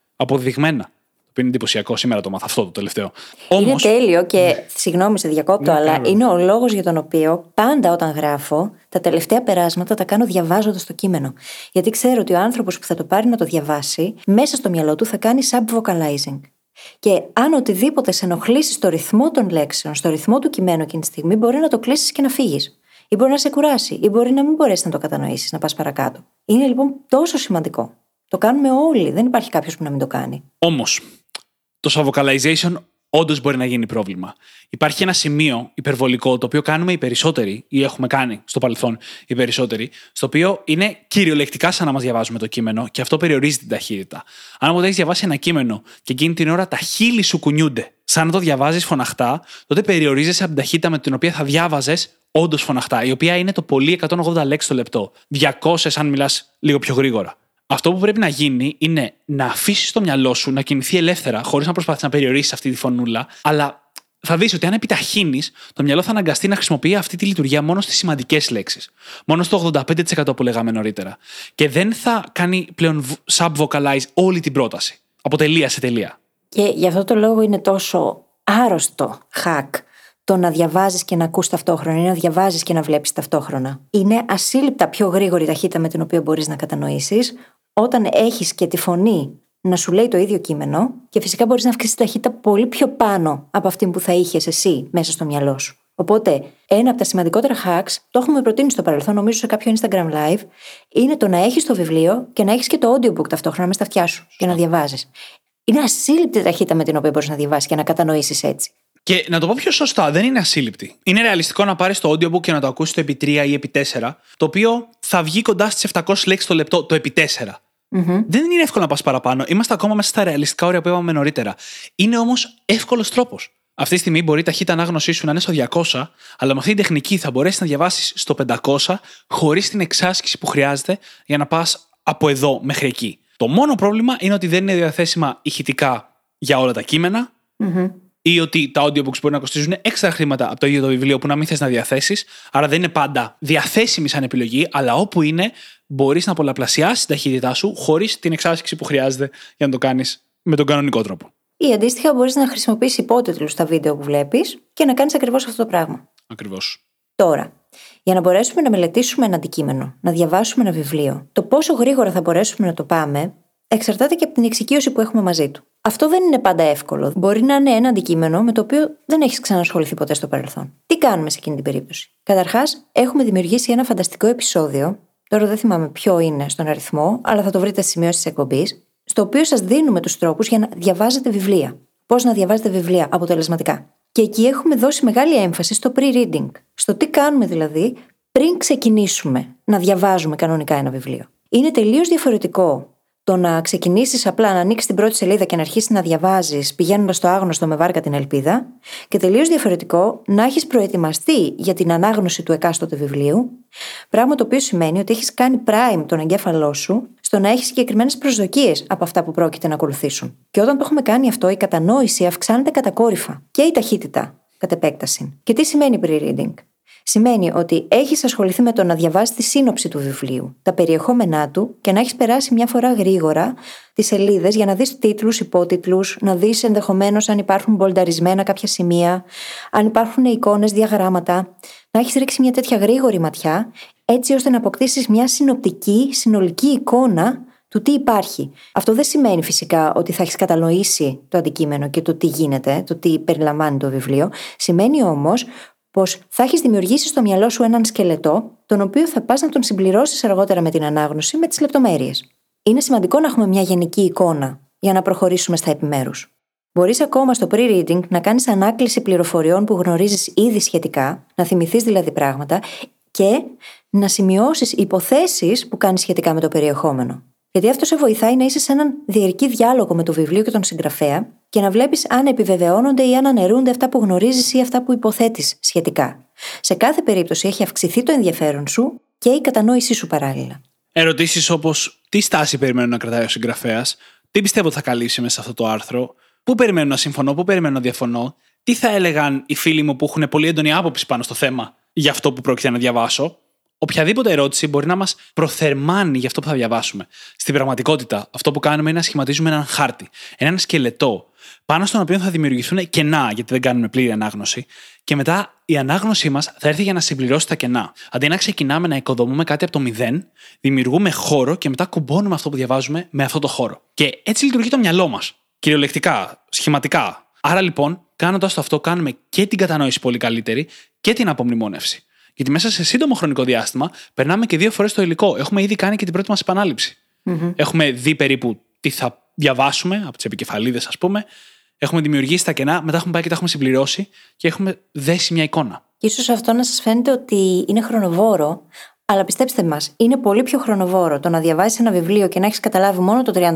Αποδεδειγμένα είναι εντυπωσιακό. Σήμερα το μάθα αυτό το τελευταίο. Είναι τέλειο και ναι. συγγνώμη σε διακόπτω, ναι, αλλά είναι ο λόγος για τον οποίο πάντα όταν γράφω, τα τελευταία περάσματα τα κάνω διαβάζοντας το κείμενο. Γιατί ξέρω ότι ο άνθρωπος που θα το πάρει να το διαβάσει, μέσα στο μυαλό του θα κάνει sub-vocalizing. Και αν οτιδήποτε σε ενοχλήσει στο ρυθμό των λέξεων, στο ρυθμό του κειμένου εκείνη τη στιγμή, μπορεί να το κλείσεις και να φύγεις. Ή μπορεί να σε κουράσει, ή μπορεί να μην μπορέσεις να το κατανοήσεις, να πας παρακάτω. Είναι λοιπόν τόσο σημαντικό. Το κάνουμε όλοι. Δεν υπάρχει κάποιος που να μην το κάνει. Όμως, το subvocalization όντως μπορεί να γίνει πρόβλημα. Υπάρχει ένα σημείο υπερβολικό το οποίο κάνουμε οι περισσότεροι ή έχουμε κάνει στο παρελθόν οι περισσότεροι, στο οποίο είναι κυριολεκτικά σαν να μας διαβάζουμε το κείμενο και αυτό περιορίζει την ταχύτητα. Αν όμω έχεις διαβάσει ένα κείμενο και εκείνη την ώρα τα χείλη σου κουνιούνται, σαν να το διαβάζεις φωναχτά, τότε περιορίζεσαι από την ταχύτητα με την οποία θα διάβαζες όντως φωναχτά, η οποία είναι το πολύ 180 λέξεις το λεπτό. 200 αν μιλάς λίγο πιο γρήγορα. Αυτό που πρέπει να γίνει είναι να αφήσεις το μυαλό σου να κινηθεί ελεύθερα, χωρίς να προσπαθείς να περιορίσεις αυτή τη φωνούλα, αλλά θα δεις ότι αν επιταχύνεις, το μυαλό θα αναγκαστεί να χρησιμοποιεί αυτή τη λειτουργία μόνο στις σημαντικές λέξεις. Μόνο στο 85% που λέγαμε νωρίτερα. Και δεν θα κάνει πλέον sub-vocalize όλη την πρόταση. Από τελεία σε τελεία. Και γι' αυτό το λόγο είναι τόσο άρρωστο hack το να διαβάζεις και να ακούς ταυτόχρονα ή να διαβάζεις και να βλέπεις ταυτόχρονα. Είναι ασύλληπτα πιο γρήγορη ταχύτητα με την οποία μπορείς να κατανοήσεις, όταν έχεις και τη φωνή να σου λέει το ίδιο κείμενο και φυσικά μπορείς να αυξήσεις τη ταχύτητα πολύ πιο πάνω από αυτή που θα είχες εσύ μέσα στο μυαλό σου. Οπότε, ένα από τα σημαντικότερα hacks, το έχουμε προτείνει στο παρελθόν, νομίζω σε κάποιο Instagram live, είναι το να έχεις το βιβλίο και να έχεις και το audiobook ταυτόχρονα μέσα στα αυτιά σου και να διαβάζεις. Είναι ασύλληπτη ταχύτητα με την οποία μπορείς να διαβάσεις και να κατανοήσεις έτσι. Και να το πω πιο σωστά, δεν είναι ασύλληπτη. Είναι ρεαλιστικό να πάρεις το audiobook και να το ακούσεις το επί 3 ή επί 4, το οποίο θα βγει κοντά στις 700 λέξεις το λεπτό, το επί 4. Mm-hmm. Δεν είναι εύκολο να πας παραπάνω. Είμαστε ακόμα μέσα στα ρεαλιστικά όρια που είπαμε νωρίτερα. Είναι όμως εύκολος τρόπος. Αυτή τη στιγμή μπορεί η ταχύτητα ανάγνωσή σου να είναι στο 200, αλλά με αυτή την τεχνική θα μπορέσεις να διαβάσεις στο 500 χωρίς την εξάσκηση που χρειάζεται για να πας από εδώ μέχρι εκεί. Το μόνο πρόβλημα είναι ότι δεν είναι διαθέσιμα ηχητικά για όλα τα κείμενα. Mm-hmm ή ότι τα audiobooks μπορεί να κοστίζουν έξτρα χρήματα από το ίδιο το βιβλίο που να μην θες να διαθέσεις. Άρα δεν είναι πάντα διαθέσιμη σαν επιλογή, αλλά όπου είναι, μπορείς να πολλαπλασιάσεις την ταχύτητά σου χωρίς την εξάσκηση που χρειάζεται για να το κάνεις με τον κανονικό τρόπο. Ή αντίστοιχα, μπορείς να χρησιμοποιήσεις υπότιτλους στα βίντεο που βλέπεις και να κάνεις ακριβώς αυτό το πράγμα. Ακριβώς. Τώρα, για να μπορέσουμε να μελετήσουμε ένα αντικείμενο, να διαβάσουμε ένα βιβλίο, το πόσο γρήγορα θα μπορέσουμε να το πάμε εξαρτάται και από την εξοικείωση που έχουμε μαζί του. Αυτό δεν είναι πάντα εύκολο. Μπορεί να είναι ένα αντικείμενο με το οποίο δεν έχεις ξανασχοληθεί ποτέ στο παρελθόν. Τι κάνουμε σε εκείνη την περίπτωση; Καταρχάς, έχουμε δημιουργήσει ένα φανταστικό επεισόδιο, τώρα δεν θυμάμαι ποιο είναι στον αριθμό, αλλά θα το βρείτε στη σημειώσεις της εκπομπής, στο οποίο σας δίνουμε τους τρόπους για να διαβάζετε βιβλία. Πώς να διαβάζετε βιβλία αποτελεσματικά. Και εκεί έχουμε δώσει μεγάλη έμφαση στο pre-reading. Στο τι κάνουμε δηλαδή πριν ξεκινήσουμε να διαβάζουμε κανονικά ένα βιβλίο. Είναι τελείως διαφορετικό το να ξεκινήσεις απλά να ανοίξεις την πρώτη σελίδα και να αρχίσεις να διαβάζεις πηγαίνοντας στο άγνωστο με βάρκα την ελπίδα, και τελείως διαφορετικό να έχεις προετοιμαστεί για την ανάγνωση του εκάστοτε βιβλίου, πράγμα το οποίο σημαίνει ότι έχεις κάνει prime τον εγκέφαλό σου στο να έχεις συγκεκριμένες προσδοκίες από αυτά που πρόκειται να ακολουθήσουν. Και όταν το έχουμε κάνει αυτό, η κατανόηση αυξάνεται κατακόρυφα και η ταχύτητα κατ' επέκταση. Και τι σημαίνει pre-reading; Σημαίνει ότι έχεις ασχοληθεί με το να διαβάσεις τη σύνοψη του βιβλίου, τα περιεχόμενά του και να έχεις περάσει μια φορά γρήγορα τις σελίδες για να δεις τίτλους, υπότιτλους, να δεις ενδεχομένως αν υπάρχουν μπολνταρισμένα κάποια σημεία, αν υπάρχουν εικόνες, διαγράμματα. Να έχεις ρίξει μια τέτοια γρήγορη ματιά, έτσι ώστε να αποκτήσεις μια συνοπτική, συνολική εικόνα του τι υπάρχει. Αυτό δεν σημαίνει φυσικά ότι θα έχεις κατανοήσει το αντικείμενο και το τι γίνεται, το τι περιλαμβάνει το βιβλίο. Σημαίνει όμως πως θα έχεις δημιουργήσει στο μυαλό σου έναν σκελετό, τον οποίο θα πας να τον συμπληρώσεις αργότερα με την ανάγνωση με τις λεπτομέρειες. Είναι σημαντικό να έχουμε μια γενική εικόνα για να προχωρήσουμε στα επιμέρους. Μπορείς ακόμα στο pre-reading να κάνεις ανάκληση πληροφοριών που γνωρίζεις ήδη σχετικά, να θυμηθείς δηλαδή πράγματα και να σημειώσεις υποθέσεις που κάνεις σχετικά με το περιεχόμενο. Γιατί αυτό σε βοηθάει να είσαι σε έναν διαρκή διάλογο με το βιβλίο και τον συγγραφέα και να βλέπεις αν επιβεβαιώνονται ή αν αναιρούνται αυτά που γνωρίζεις ή αυτά που υποθέτεις σχετικά. Σε κάθε περίπτωση έχει αυξηθεί το ενδιαφέρον σου και η κατανόησή σου παράλληλα. Ερωτήσεις όπως τι στάση περιμένω να κρατάει ο συγγραφέας, τι πιστεύω θα καλύψει μέσα σε αυτό το άρθρο, πού περιμένω να συμφωνώ, πού περιμένω να διαφωνώ, τι θα έλεγαν οι φίλοι μου που έχουν πολύ έντονη άποψη πάνω στο θέμα για αυτό που πρόκειται να διαβάσω; Οποιαδήποτε ερώτηση μπορεί να μας προθερμάνει για αυτό που θα διαβάσουμε. Στην πραγματικότητα, αυτό που κάνουμε είναι να σχηματίζουμε έναν χάρτη, έναν σκελετό, πάνω στον οποίο θα δημιουργηθούν κενά, γιατί δεν κάνουμε πλήρη ανάγνωση, και μετά η ανάγνωσή μας θα έρθει για να συμπληρώσει τα κενά. Αντί να ξεκινάμε να οικοδομούμε κάτι από το μηδέν, δημιουργούμε χώρο και μετά κουμπώνουμε αυτό που διαβάζουμε με αυτό το χώρο. Και έτσι λειτουργεί το μυαλό μας. Κυριολεκτικά, σχηματικά. Άρα λοιπόν, κάνοντας το αυτό, κάνουμε και την κατανόηση πολύ καλύτερη και την απομνημόνευση. Γιατί μέσα σε σύντομο χρονικό διάστημα περνάμε και δύο φορές το υλικό. Έχουμε ήδη κάνει και την πρώτη μας επαναληψη Έχουμε δει περίπου τι θα διαβάσουμε από τις επικεφαλίδες, ας πούμε. Έχουμε δημιουργήσει τα κενά, μετά έχουμε πάει και τα έχουμε συμπληρώσει και έχουμε δέσει μια εικόνα. σω αυτό να σας φαίνεται ότι είναι χρονοβόρο, αλλά πιστέψτε μας, είναι πολύ πιο χρονοβόρο το να διαβάσεις ένα βιβλίο και να έχεις καταλάβει μόνο το 30%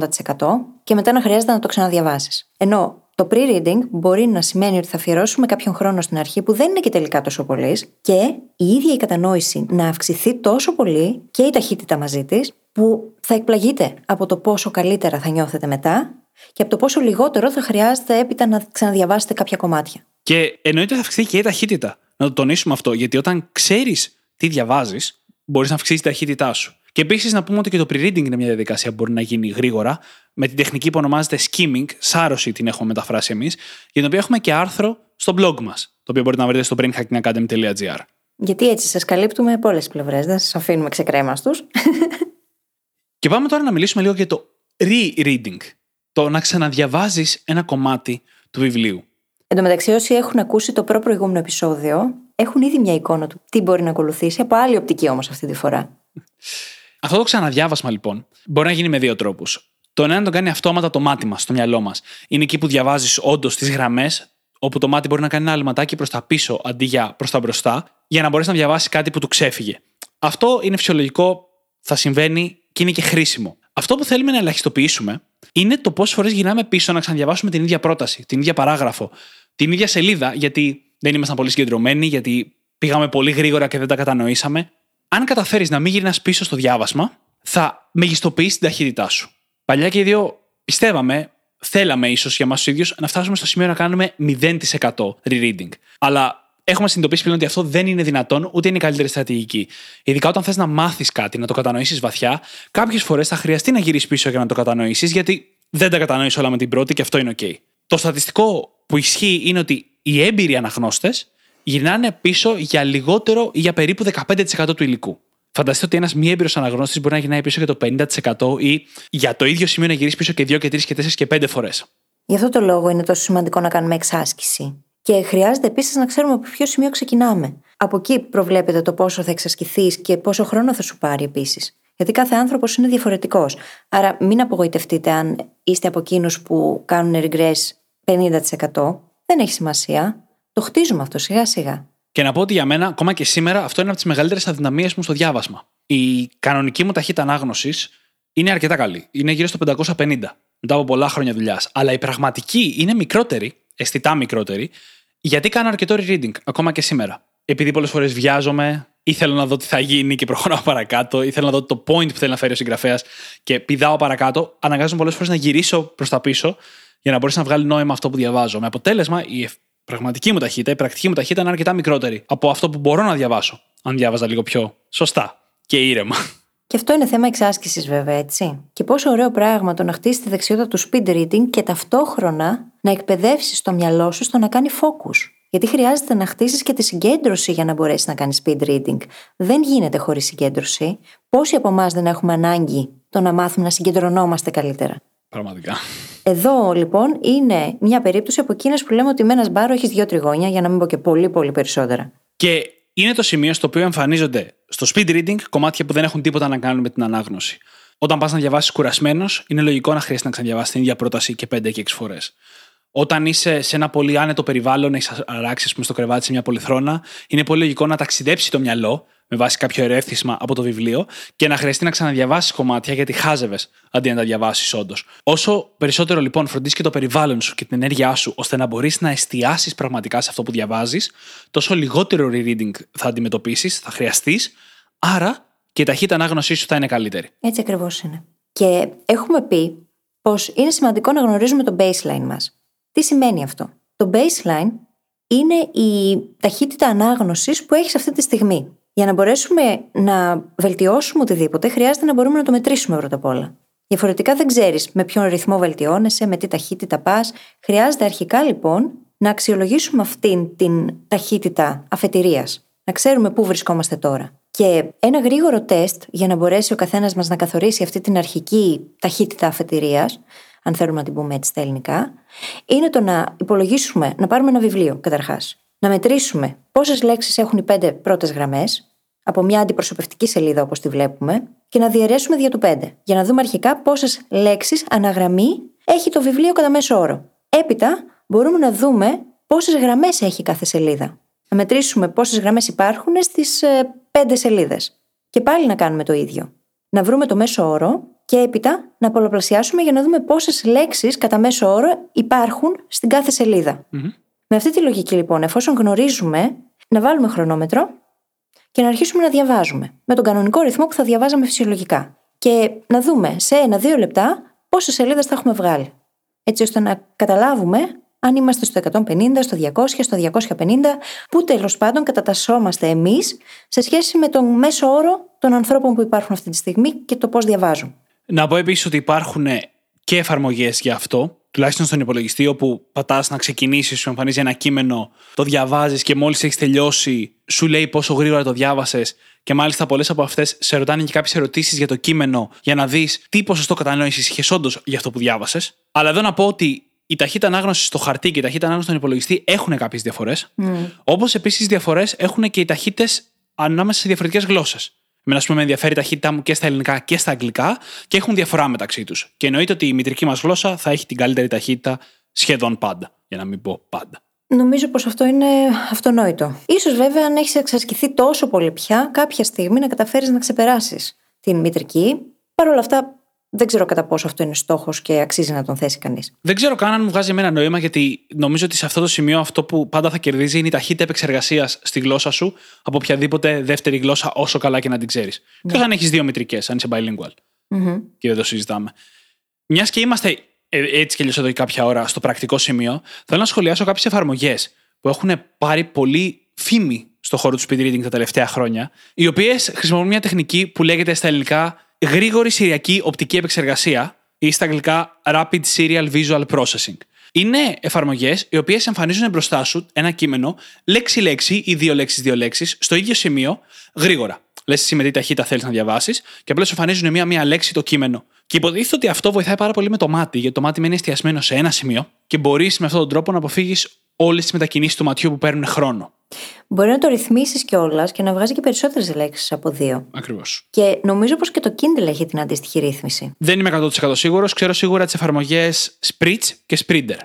και μετά να χρειάζεται να το ξαναδιαβάσεις. Ενώ το pre-reading μπορεί να σημαίνει ότι θα αφιερώσουμε κάποιον χρόνο στην αρχή που δεν είναι και τελικά τόσο πολύ και η ίδια η κατανόηση να αυξηθεί τόσο πολύ και η ταχύτητα μαζί της που θα εκπλαγείτε από το πόσο καλύτερα θα νιώθετε μετά και από το πόσο λιγότερο θα χρειάζεται έπειτα να ξαναδιαβάσετε κάποια κομμάτια. Και εννοείται θα αυξηθεί και η ταχύτητα. Να το τονίσουμε αυτό, γιατί όταν ξέρεις τι διαβάζεις, μπορείς να αυξήσεις τη ταχύτητά σου. Και επίσης να πούμε ότι και το pre-reading είναι μια διαδικασία που μπορεί να γίνει γρήγορα, με την τεχνική που ονομάζεται skimming, σάρωση την έχουμε μεταφράσει εμείς, για την οποία έχουμε και άρθρο στο blog μας, το οποίο μπορείτε να βρείτε στο brainhackingacademy.gr. Γιατί έτσι σας καλύπτουμε από όλες τις πλευρές, δεν σας αφήνουμε ξεκρέμαστους. Και πάμε τώρα να μιλήσουμε λίγο για το re-reading. Το να ξαναδιαβάζεις ένα κομμάτι του βιβλίου. Εν τω μεταξύ, όσοι έχουν ακούσει το προ-προηγούμενο επεισόδιο, έχουν ήδη μια εικόνα του τι μπορεί να ακολουθήσει, από άλλη οπτική όμως αυτή τη φορά. *laughs* Αυτό το ξαναδιάβασμα λοιπόν μπορεί να γίνει με δύο τρόπους. Το ένα να το κάνει αυτόματα το μάτι μας, το μυαλό μας. Είναι εκεί που διαβάζεις όντως τις γραμμές, όπου το μάτι μπορεί να κάνει ένα αλματάκι προς τα πίσω αντί για προς τα μπροστά, για να μπορέσει να διαβάσεις κάτι που του ξέφυγε. Αυτό είναι φυσιολογικό, θα συμβαίνει και είναι και χρήσιμο. Αυτό που θέλουμε να ελαχιστοποιήσουμε είναι το πόσε φορές γυρνάμε πίσω να ξαναδιαβάσουμε την ίδια πρόταση, την ίδια παράγραφο, την ίδια σελίδα, γιατί δεν ήμασταν πολύ συγκεντρωμένοι, γιατί πήγαμε πολύ γρήγορα και δεν τα κατανοήσαμε αν καταφέρεις να μην γυρνάς πίσω στο διάβασμα, θα μεγιστοποιήσει την ταχύτητά σου. Παλιά και οι δύο πιστεύαμε, θέλαμε ίσως για εμά τους ίδιους να φτάσουμε στο σημείο να κάνουμε 0% rereading. Αλλά έχουμε συνειδητοποιήσει πλέον ότι αυτό δεν είναι δυνατόν, ούτε είναι η καλύτερη στρατηγική. Ειδικά όταν θες να μάθεις κάτι, να το κατανοήσεις βαθιά, κάποιες φορές θα χρειαστεί να γυρίσεις πίσω για να το κατανοήσεις, γιατί δεν τα κατανοήσει όλα με την πρώτη και αυτό είναι OK. Το στατιστικό που ισχύει είναι ότι οι έμπειροι αναγνώστες γυρνάνε πίσω για λιγότερο ή για περίπου 15% του υλικού. Φανταστείτε ότι ένας μη έμπειρος αναγνώστης μπορεί να γυρνάει πίσω για το 50% ή για το ίδιο σημείο να γυρίσει πίσω και 2 και 3 και 4 και 5 φορές. Γι' αυτό το λόγο είναι τόσο σημαντικό να κάνουμε εξάσκηση. Και χρειάζεται επίσης να ξέρουμε από ποιο σημείο ξεκινάμε. από εκεί προβλέπεται το πόσο θα εξασκηθείς και πόσο χρόνο θα σου πάρει επίσης. Γιατί κάθε άνθρωπος είναι διαφορετικός. Άρα μην απογοητευτείτε αν είστε από εκείνους που κάνουν regress 50%. Δεν έχει σημασία. Το χτίζουμε αυτό σιγά σιγά. Και να πω ότι για μένα, ακόμα και σήμερα, αυτό είναι από τις μεγαλύτερες αδυναμίες μου στο διάβασμα. Η κανονική μου ταχύτητα ανάγνωσης είναι αρκετά καλή. Είναι γύρω στο 550 μετά από πολλά χρόνια δουλειάς. Αλλά η πραγματική είναι μικρότερη, αισθητά μικρότερη, γιατί κάνω αρκετό reading ακόμα και σήμερα. Επειδή πολλές φορές βιάζομαι, ή θέλω να δω τι θα γίνει και προχωράω παρακάτω, ή θέλω να δω το point που θέλει να φέρει ο συγγραφέας και πηδάω παρακάτω, αναγκάζομαι πολλές φορές να γυρίσω προς τα πίσω για να μπορέσει να βγάλει νόημα αυτό που διαβάζω. Με αποτέλεσμα, η πραγματική μου ταχύτητα, η πρακτική μου ταχύτητα είναι αρκετά μικρότερη από αυτό που μπορώ να διαβάσω, αν διάβαζα λίγο πιο σωστά και ήρεμα. Και αυτό είναι θέμα εξάσκησης, βέβαια, έτσι. Και πόσο ωραίο πράγμα το να χτίσει τη δεξιότητα του speed reading και ταυτόχρονα να εκπαιδεύσεις το μυαλό σου στο να κάνει focus. Γιατί χρειάζεται να χτίσεις και τη συγκέντρωση για να μπορέσεις να κάνεις speed reading. Δεν γίνεται χωρίς συγκέντρωση. Πόσοι από εμάς δεν έχουμε ανάγκη το να μάθουμε να συγκεντρωνόμαστε καλύτερα; Πραγματικά. Εδώ λοιπόν είναι μια περίπτωση από εκείνε που λέμε ότι με ένας μπάρο έχεις δύο τριγώνια, για να μην πω και πολύ πολύ περισσότερα. Και είναι το σημείο στο οποίο εμφανίζονται στο speed reading κομμάτια που δεν έχουν τίποτα να κάνουν με την ανάγνωση. Όταν πας να διαβάσεις κουρασμένος, είναι λογικό να χρειάζεται να ξαναδιαβάσεις την ίδια πρόταση και 5 και 6 φορές. Όταν είσαι σε ένα πολύ άνετο περιβάλλον, έχεις αράξει πούμε, στο κρεβάτι σε μια πολυθρόνα, είναι πολύ λογικό να ταξιδέψει το μυαλό με βάση κάποιο ερέθισμα από το βιβλίο και να χρειαστεί να ξαναδιαβάσεις κομμάτια γιατί χάζευες αντί να τα διαβάσεις όντως. Όσο περισσότερο λοιπόν φροντίζει και το περιβάλλον σου και την ενέργειά σου ώστε να μπορείς να εστιάσεις πραγματικά σε αυτό που διαβάζεις, τόσο λιγότερο rereading θα αντιμετωπίσεις, θα χρειαστείς, άρα και η ταχύτητα ανάγνωσής σου θα είναι καλύτερη. Έτσι ακριβώς είναι. Και έχουμε πει πως είναι σημαντικό να γνωρίζουμε το baseline μας. Τι σημαίνει αυτό; Το baseline είναι η ταχύτητα ανάγνωσης που έχεις αυτή τη στιγμή. Για να μπορέσουμε να βελτιώσουμε οτιδήποτε, χρειάζεται να μπορούμε να το μετρήσουμε πρώτα απ' όλα. Διαφορετικά δεν ξέρεις με ποιον ρυθμό βελτιώνεσαι, με τι ταχύτητα πας. Χρειάζεται αρχικά λοιπόν να αξιολογήσουμε αυτήν την ταχύτητα αφετηρίας. Να ξέρουμε πού βρισκόμαστε τώρα. Και ένα γρήγορο τεστ για να μπορέσει ο καθένας μας να καθορίσει αυτή την αρχική ταχύτητα αφετηρίας, αν θέλουμε να την πούμε έτσι στα ελληνικά, είναι το να υπολογίσουμε, να πάρουμε ένα βιβλίο καταρχάς να μετρήσουμε πόσες λέξεις έχουν οι πέντε πρώτες γραμμές, από μια αντιπροσωπευτική σελίδα όπως τη βλέπουμε, και να διαιρέσουμε δια του πέντε, για να δούμε αρχικά πόσες λέξεις αναγραμμή έχει το βιβλίο κατά μέσο όρο. Έπειτα μπορούμε να δούμε πόσες γραμμές έχει κάθε σελίδα. Να μετρήσουμε πόσες γραμμές υπάρχουν στις ε, πέντε σελίδες. Και πάλι να κάνουμε το ίδιο. Να βρούμε το μέσο όρο και έπειτα να πολλαπλασιάσουμε για να δούμε πόσες λέξεις κατά μέσο όρο υπάρχουν στην κάθε με αυτή τη λογική λοιπόν, εφόσον γνωρίζουμε, να βάλουμε χρονόμετρο και να αρχίσουμε να διαβάζουμε με τον κανονικό ρυθμό που θα διαβάζαμε φυσιολογικά. Και να δούμε σε ένα-δύο λεπτά πόσες σελίδες θα έχουμε βγάλει. Έτσι ώστε να καταλάβουμε αν είμαστε στο 150, στο 200, στο 250, που τέλος πάντων κατατασσόμαστε εμείς σε σχέση με τον μέσο όρο των ανθρώπων που υπάρχουν αυτή τη στιγμή και το πώς διαβάζουν. Να πω επίσης ότι υπάρχουν και εφαρμογές για αυτό τουλάχιστον στον υπολογιστή, όπου πατάς να ξεκινήσεις, σου εμφανίζει ένα κείμενο, το διαβάζεις και μόλις έχεις τελειώσει, σου λέει πόσο γρήγορα το διάβασες. Και μάλιστα πολλές από αυτές σε ρωτάνε και κάποιες ερωτήσεις για το κείμενο, για να δεις τι ποσοστό κατανόησης είχες όντως για αυτό που διάβασες. Αλλά εδώ να πω ότι η ταχύτητα ανάγνωσης στο χαρτί και η ταχύτητα ανάγνωσης στον υπολογιστή έχουν κάποιες διαφορές. Mm. Όπως επίσης διαφορές έχουν και οι ταχύτητες ανάμεσα σε διαφορετικές γλώσσες. Εμένα, ας πούμε, με ενδιαφέρει η ταχύτητά μου και στα ελληνικά και στα αγγλικά και έχουν διαφορά μεταξύ τους. Και εννοείται ότι η μητρική μας γλώσσα θα έχει την καλύτερη ταχύτητα σχεδόν πάντα. Για να μην πω πάντα. Νομίζω πως αυτό είναι αυτονόητο. σω βέβαια αν έχεις εξασκηθεί τόσο πολύ πια, κάποια στιγμή να καταφέρεις να ξεπεράσεις την μητρική. Παρ' όλα αυτά, δεν ξέρω κατά πόσο αυτό είναι στόχος και αξίζει να τον θέσει κανείς. Δεν ξέρω καν αν μου βγάζει εμένα νόημα, γιατί νομίζω ότι σε αυτό το σημείο αυτό που πάντα θα κερδίζει είναι η ταχύτητα επεξεργασίας στη γλώσσα σου από οποιαδήποτε δεύτερη γλώσσα, όσο καλά και να την ξέρεις. Ναι. Και αν έχεις δύο μητρικές, αν είσαι bilingual. Mm-hmm. Και δεν το συζητάμε. Μιας και είμαστε ε, έτσι και εδώ κάποια ώρα στο πρακτικό σημείο, θέλω να σχολιάσω κάποιες εφαρμογές που έχουν πάρει πολύ φήμη στο χώρο του speed reading τα τελευταία χρόνια, οι οποίες χρησιμοποιούν μια τεχνική που λέγεται στα ελληνικά γρήγορη σηριακή οπτική επεξεργασία ή στα αγγλικά Rapid Serial Visual Processing. Είναι εφαρμογές οι οποίες εμφανίζουν μπροστά σου ένα κείμενο λέξη-λέξη ή δύο λέξει-δύο λέξεις στο ίδιο σημείο γρήγορα. Λες εσύ με τι ταχύτητα θέλεις να διαβάσεις και απλώς εμφανίζουν μία-μία λέξη το κείμενο. Και υποτίθεται ότι αυτό βοηθάει πάρα πολύ με το μάτι, γιατί το μάτι μένει εστιασμένο σε ένα σημείο και μπορείς με αυτόν τον τρόπο να αποφύγεις όλες τις μετακινήσεις του ματιού που παίρνουν χρόνο. Μπορεί να το ρυθμίσεις κιόλας και να βγάζει και περισσότερες λέξεις από δύο. Ακριβώς. Και νομίζω πως και το Kindle έχει την αντίστοιχη ρύθμιση. Δεν είμαι 100% σίγουρος. Ξέρω σίγουρα τις εφαρμογές Spritz και Sprinder.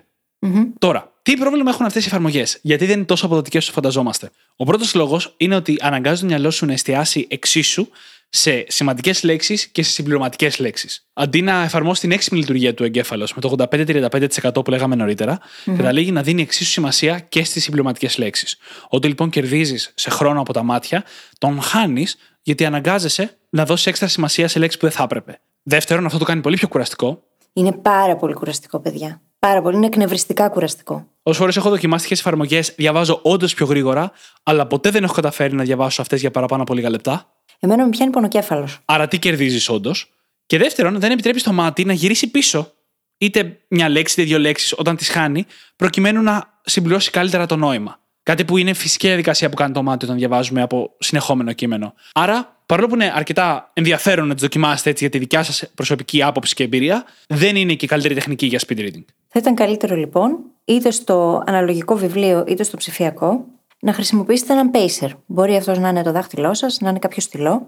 Τώρα, τι πρόβλημα έχουν αυτές οι εφαρμογές, γιατί δεν είναι τόσο αποδοτικές όσο φανταζόμαστε. Ο πρώτος λόγος είναι ότι αναγκάζει το μυαλό σου να εστιάσει εξίσου σε σημαντικές λέξεις και σε συμπληρωματικές λέξεις. Αντί να εφαρμόσει την έξυπνη λειτουργία του εγκέφαλος με το 85-35% που λέγαμε νωρίτερα, καταλήγει να δίνει εξίσου σημασία και στις συμπληρωματικές λέξεις. Ό,τι λοιπόν κερδίζεις σε χρόνο από τα μάτια, τον χάνεις γιατί αναγκάζεσαι να δώσεις έξτρα σημασία σε λέξει που δεν θα έπρεπε. Δεύτερον, αυτό το κάνει πολύ πιο κουραστικό. Είναι πάρα πολύ κουραστικό, παιδιά. Πάρα πολύ. Είναι εκνευριστικά κουραστικό. Όσε φορές έχω δοκιμάσει τέτοιες εφαρμογές, διαβάζω όντως πιο γρήγορα, αλλά ποτέ δεν έχω καταφέρει να διαβάσω αυτές για παραπάνω από λίγα λεπτά. Εμένα με πιάνει πονοκέφαλος. Άρα τι κερδίζεις όντως; Και δεύτερον, δεν επιτρέπει στο μάτι να γυρίσει πίσω είτε μια λέξη είτε δύο λέξεις όταν τις χάνει, προκειμένου να συμπληρώσει καλύτερα το νόημα. Κάτι που είναι φυσική διαδικασία που κάνει το μάτι όταν διαβάζουμε από συνεχόμενο κείμενο. Άρα, παρόλο που είναι αρκετά ενδιαφέρον να τις δοκιμάσετε έτσι για τη δικιά σας προσωπική άποψη και εμπειρία, δεν είναι και η καλύτερη τεχνική για speed reading. Θα ήταν καλύτερο λοιπόν, είτε στο αναλογικό βιβλίο είτε στο ψηφιακό, να χρησιμοποιήσετε έναν pacer. Μπορεί αυτός να είναι το δάχτυλό σας, να είναι κάποιο στυλό,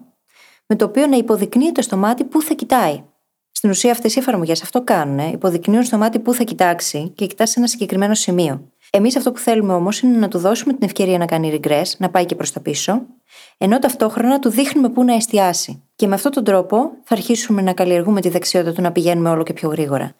με το οποίο να υποδεικνύετε στο μάτι πού θα κοιτάει. Στην ουσία, αυτές οι εφαρμογές αυτό κάνουν. Υποδεικνύουν στο μάτι πού θα κοιτάξει και κοιτά σε ένα συγκεκριμένο σημείο. Εμείς αυτό που θέλουμε όμως είναι να του δώσουμε την ευκαιρία να κάνει regress, να πάει και προς τα πίσω, ενώ ταυτόχρονα του δείχνουμε πού να εστιάσει. Και με αυτόν τον τρόπο θα αρχίσουμε να καλλιεργούμε τη δεξιότητα του να πηγαίνουμε όλο και πιο γρήγορα.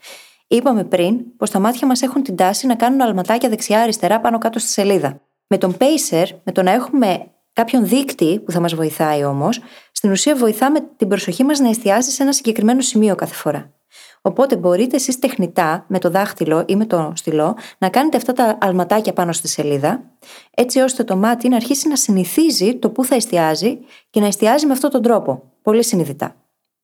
Είπαμε πριν πως τα μάτια μας έχουν την τάση να κάνουν αλματάκια δεξιά-αριστερά πάνω κάτω στη σελίδα. Με τον Pacer, με το να έχουμε κάποιον δείκτη που θα μας βοηθάει όμως, στην ουσία βοηθάμε την προσοχή μας να εστιάζει σε ένα συγκεκριμένο σημείο κάθε φορά. Οπότε μπορείτε εσείς τεχνητά, με το δάχτυλο ή με το στυλό, να κάνετε αυτά τα αλματάκια πάνω στη σελίδα, έτσι ώστε το μάτι να αρχίσει να συνηθίζει το πού θα εστιάζει και να εστιάζει με αυτόν τον τρόπο. Πολύ συνειδητά.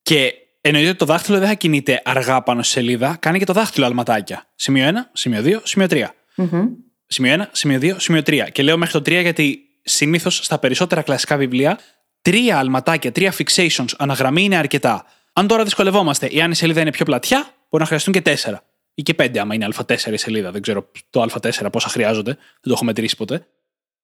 Και εννοείται ότι το δάχτυλο δεν θα κινείται αργά πάνω στη σελίδα, κάνει και το δάχτυλο αλματάκια. Σημείο 1, σημείο 2, σημείο 3. Mm-hmm. Σημείο 1, σημείο 2, σημείο 3. Και λέω μέχρι το 3 γιατί συνήθως στα περισσότερα κλασικά βιβλία, τρία αλματάκια, τρία fixations αναγραμμή είναι αρκετά. Αν τώρα δυσκολευόμαστε ή αν η σελίδα είναι πιο πλατιά, μπορεί να χρειαστούν και τέσσερα. Ή και πέντε, άμα είναι Α4 η σελίδα. Δεν ξέρω το Α4 πόσα χρειάζονται. Δεν το έχω μετρήσει ποτέ.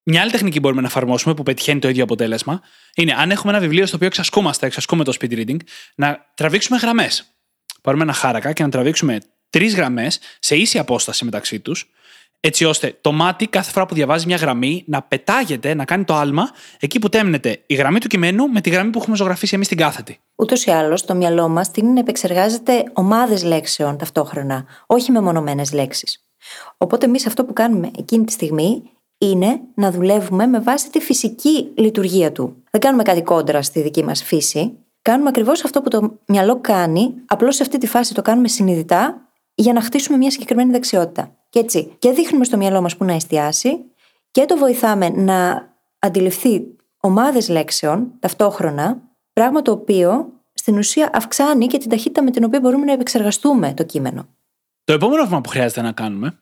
Μια άλλη τεχνική που μπορούμε να εφαρμόσουμε που πετυχαίνει το ίδιο αποτέλεσμα είναι αν έχουμε ένα βιβλίο στο οποίο εξασκούμαστε, εξασκούμε το speed reading, να τραβήξουμε γραμμές. Πάρουμε ένα χάρακα και να τραβήξουμε τρεις γραμμές σε ίση απόσταση μεταξύ τους, έτσι ώστε το μάτι κάθε φορά που διαβάζει μια γραμμή να πετάγεται, να κάνει το άλμα εκεί που τέμνεται η γραμμή του κειμένου με τη γραμμή που έχουμε ζωγραφίσει εμείς στην κάθετη. Ούτως ή άλλως, το μυαλό μας τίνει να επεξεργάζεται ομάδες λέξεων ταυτόχρονα, όχι μεμονωμένες λέξεις. Οπότε, εμείς αυτό που κάνουμε εκείνη τη στιγμή είναι να δουλεύουμε με βάση τη φυσική λειτουργία του. Δεν κάνουμε κάτι κόντρα στη δική μας φύση. Κάνουμε ακριβώς αυτό που το μυαλό κάνει, απλώς σε αυτή τη φάση το κάνουμε συνειδητά για να χτίσουμε μια συγκεκριμένη δεξιότητα. Και έτσι, και δείχνουμε στο μυαλό μας που να εστιάσει και το βοηθάμε να αντιληφθεί ομάδες λέξεων ταυτόχρονα, πράγμα το οποίο στην ουσία αυξάνει και την ταχύτητα με την οποία μπορούμε να επεξεργαστούμε το κείμενο. Το επόμενο βήμα που χρειάζεται να κάνουμε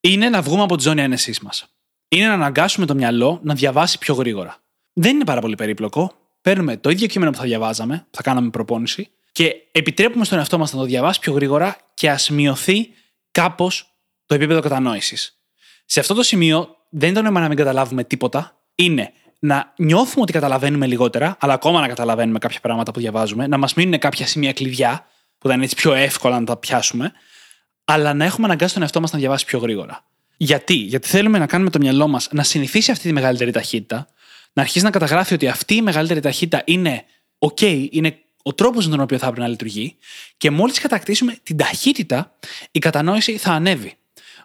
είναι να βγούμε από τη ζώνη ένεσής μας. Είναι να αναγκάσουμε το μυαλό να διαβάσει πιο γρήγορα. Δεν είναι πάρα πολύ περίπλοκο. Παίρνουμε το ίδιο κείμενο που θα διαβάζαμε, θα κάναμε προπόνηση, και επιτρέπουμε στον εαυτό μας να το διαβάσει πιο γρήγορα και ας μειωθεί κάπως το επίπεδο κατανόησης. Σε αυτό το σημείο δεν είναι το νόημα να μην καταλάβουμε τίποτα. Είναι να νιώθουμε ότι καταλαβαίνουμε λιγότερα, αλλά ακόμα να καταλαβαίνουμε κάποια πράγματα που διαβάζουμε, να μας μείνουν κάποια σημεία κλειδιά, που θα είναι έτσι πιο εύκολα να τα πιάσουμε, αλλά να έχουμε αναγκάσει τον εαυτό μας να διαβάσει πιο γρήγορα. Γιατί; Γιατί θέλουμε να κάνουμε το μυαλό μας να συνηθίσει αυτή τη μεγαλύτερη ταχύτητα, να αρχίσει να καταγράφει ότι αυτή η μεγαλύτερη ταχύτητα είναι OK, είναι ο τρόπος με τον οποίο θα έπρεπε να λειτουργεί, και μόλις κατακτήσουμε την ταχύτητα, η κατανόηση θα ανέβει.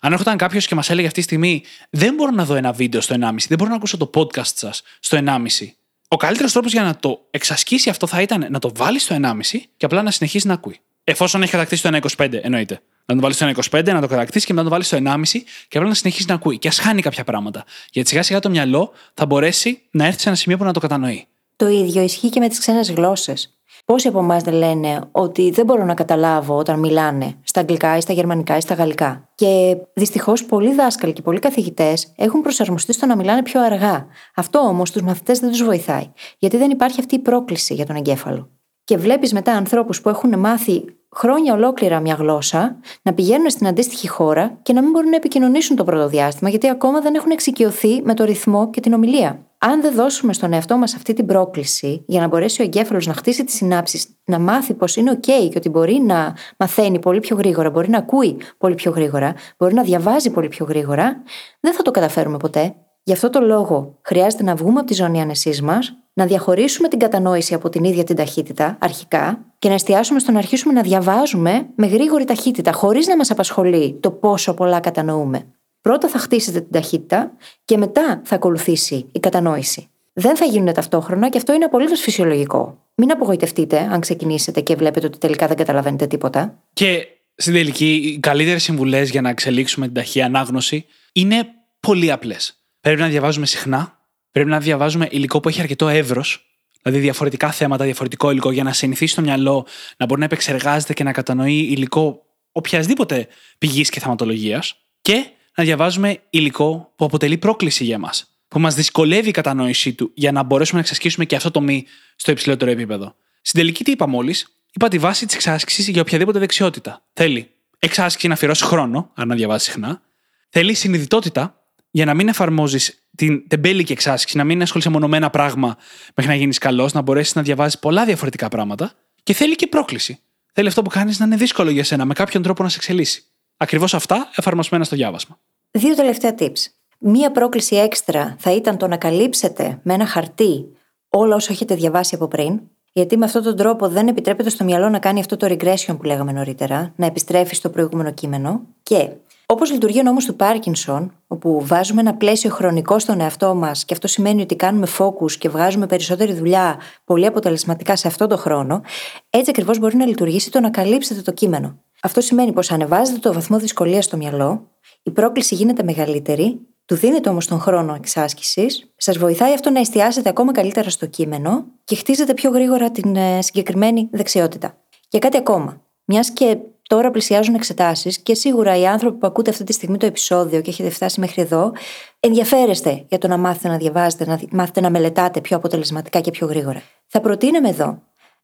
Αν έρχονταν κάποιος και μας έλεγε αυτή τη στιγμή, Δεν μπορώ να δω ένα βίντεο στο 1,5, δεν μπορώ να ακούσω το podcast σας στο 1,5. Ο καλύτερος τρόπος για να το εξασκήσει αυτό θα ήταν να το βάλει στο 1,5 και απλά να συνεχίσει να ακούει. Εφόσον έχει κατακτήσει το 1,25, εννοείται. Να το βάλεις στο 1,25, να το κατακτήσεις και μετά να το βάλεις στο 1,5 και απλά να συνεχίσει να ακούει. Και ας χάνει κάποια πράγματα. Γιατί σιγά σιγά το μυαλό θα μπορέσει να έρθει σε ένα σημείο που να το κατανοεί. Το ίδιο ισχύει και με τις ξένες γλώσσες. Πόσοι από εμάς δεν λένε ότι δεν μπορώ να καταλάβω όταν μιλάνε στα αγγλικά ή στα γερμανικά ή στα γαλλικά; Και δυστυχώς πολλοί δάσκαλοι και πολλοί καθηγητές έχουν προσαρμοστεί στο να μιλάνε πιο αργά. Αυτό όμως τους μαθητές δεν τους βοηθάει, γιατί δεν υπάρχει αυτή η πρόκληση για τον εγκέφαλο. Και βλέπεις μετά ανθρώπους που έχουν μάθει χρόνια ολόκληρα μια γλώσσα, να πηγαίνουν στην αντίστοιχη χώρα και να μην μπορούν να επικοινωνήσουν το πρώτο διάστημα, γιατί ακόμα δεν έχουν εξοικειωθεί με το ρυθμό και την ομιλία. Αν δεν δώσουμε στον εαυτό μας αυτή την πρόκληση για να μπορέσει ο εγκέφαλος να χτίσει τις συνάψεις, να μάθει πως είναι OK και ότι μπορεί να μαθαίνει πολύ πιο γρήγορα, μπορεί να ακούει πολύ πιο γρήγορα, μπορεί να διαβάζει πολύ πιο γρήγορα, δεν θα το καταφέρουμε ποτέ. Γι' αυτό το λόγο χρειάζεται να βγούμε από τη ζώνη άνεσής μας, να διαχωρίσουμε την κατανόηση από την ίδια την ταχύτητα αρχικά και να εστιάσουμε στο να αρχίσουμε να διαβάζουμε με γρήγορη ταχύτητα, χωρίς να μας απασχολεί το πόσο πολλά κατανοούμε. Πρώτα θα χτίσετε την ταχύτητα και μετά θα ακολουθήσει η κατανόηση. Δεν θα γίνουν ταυτόχρονα και αυτό είναι απολύτως φυσιολογικό. Μην απογοητευτείτε αν ξεκινήσετε και βλέπετε ότι τελικά δεν καταλαβαίνετε τίποτα. Και στην τελική, οι καλύτερες συμβουλές για να εξελίξουμε την ταχεία ανάγνωση είναι πολύ απλές. Πρέπει να διαβάζουμε συχνά, πρέπει να διαβάζουμε υλικό που έχει αρκετό εύρος, δηλαδή διαφορετικά θέματα, διαφορετικό υλικό, για να συνηθίσει το μυαλό να μπορεί να επεξεργάζεται και να κατανοεί υλικό οποιασδήποτε πηγής και θεματολογίας. Και να διαβάζουμε υλικό που αποτελεί πρόκληση για εμά. Που μας δυσκολεύει η κατανόησή του για να μπορέσουμε να εξασκήσουμε και αυτό το μη στο υψηλότερο επίπεδο. Στην τελική, τι είπα μόλις, είπα τη βάση της εξάσκησης για οποιαδήποτε δεξιότητα. Θέλει εξάσκηση να αφιερώσει χρόνο, αν να διαβάζει συχνά. Θέλει συνειδητότητα για να μην εφαρμόζεις την τεμπέλικη εξάσκηση, να μην ασχολείσαι μόνο με ένα πράγμα μέχρι να γίνεις καλός, να μπορέσεις να διαβάζεις πολλά διαφορετικά πράγματα. Και θέλει και πρόκληση. Θέλει αυτό που κάνεις να είναι δύσκολο για σένα, με κάποιον τρόπο να σε εξελίσσει. Ακριβώς αυτά εφαρμοσμένα στο διάβασμα. Δύο τελευταία tips. Μία πρόκληση έξτρα θα ήταν το να καλύψετε με ένα χαρτί όλα όσα έχετε διαβάσει από πριν, γιατί με αυτόν τον τρόπο δεν επιτρέπεται στο μυαλό να κάνει αυτό το regression που λέγαμε νωρίτερα, να επιστρέφει στο προηγούμενο κείμενο. Και Όπως λειτουργεί ο νόμος του Πάρκινσον, όπου βάζουμε ένα πλαίσιο χρονικό στον εαυτό μας και αυτό σημαίνει ότι κάνουμε focus και βγάζουμε περισσότερη δουλειά πολύ αποτελεσματικά σε αυτό το χρόνο, έτσι ακριβώς μπορεί να λειτουργήσει το να καλύψετε το κείμενο. Αυτό σημαίνει πως ανεβάζετε το βαθμό δυσκολίας στο μυαλό, η πρόκληση γίνεται μεγαλύτερη, του δίνετε όμως τον χρόνο εξάσκησης, σας βοηθάει αυτό να εστιάσετε ακόμα καλύτερα στο κείμενο και χτίζετε πιο γρήγορα την ε, συγκεκριμένη δεξιότητα. Και κάτι ακόμα. Μιας και τώρα πλησιάζουν εξετάσεις και σίγουρα οι άνθρωποι που ακούτε αυτή τη στιγμή το επεισόδιο και έχετε φτάσει μέχρι εδώ, ενδιαφέρεστε για το να μάθετε να διαβάζετε, να μάθετε να μελετάτε πιο αποτελεσματικά και πιο γρήγορα. Θα προτείναμε εδώ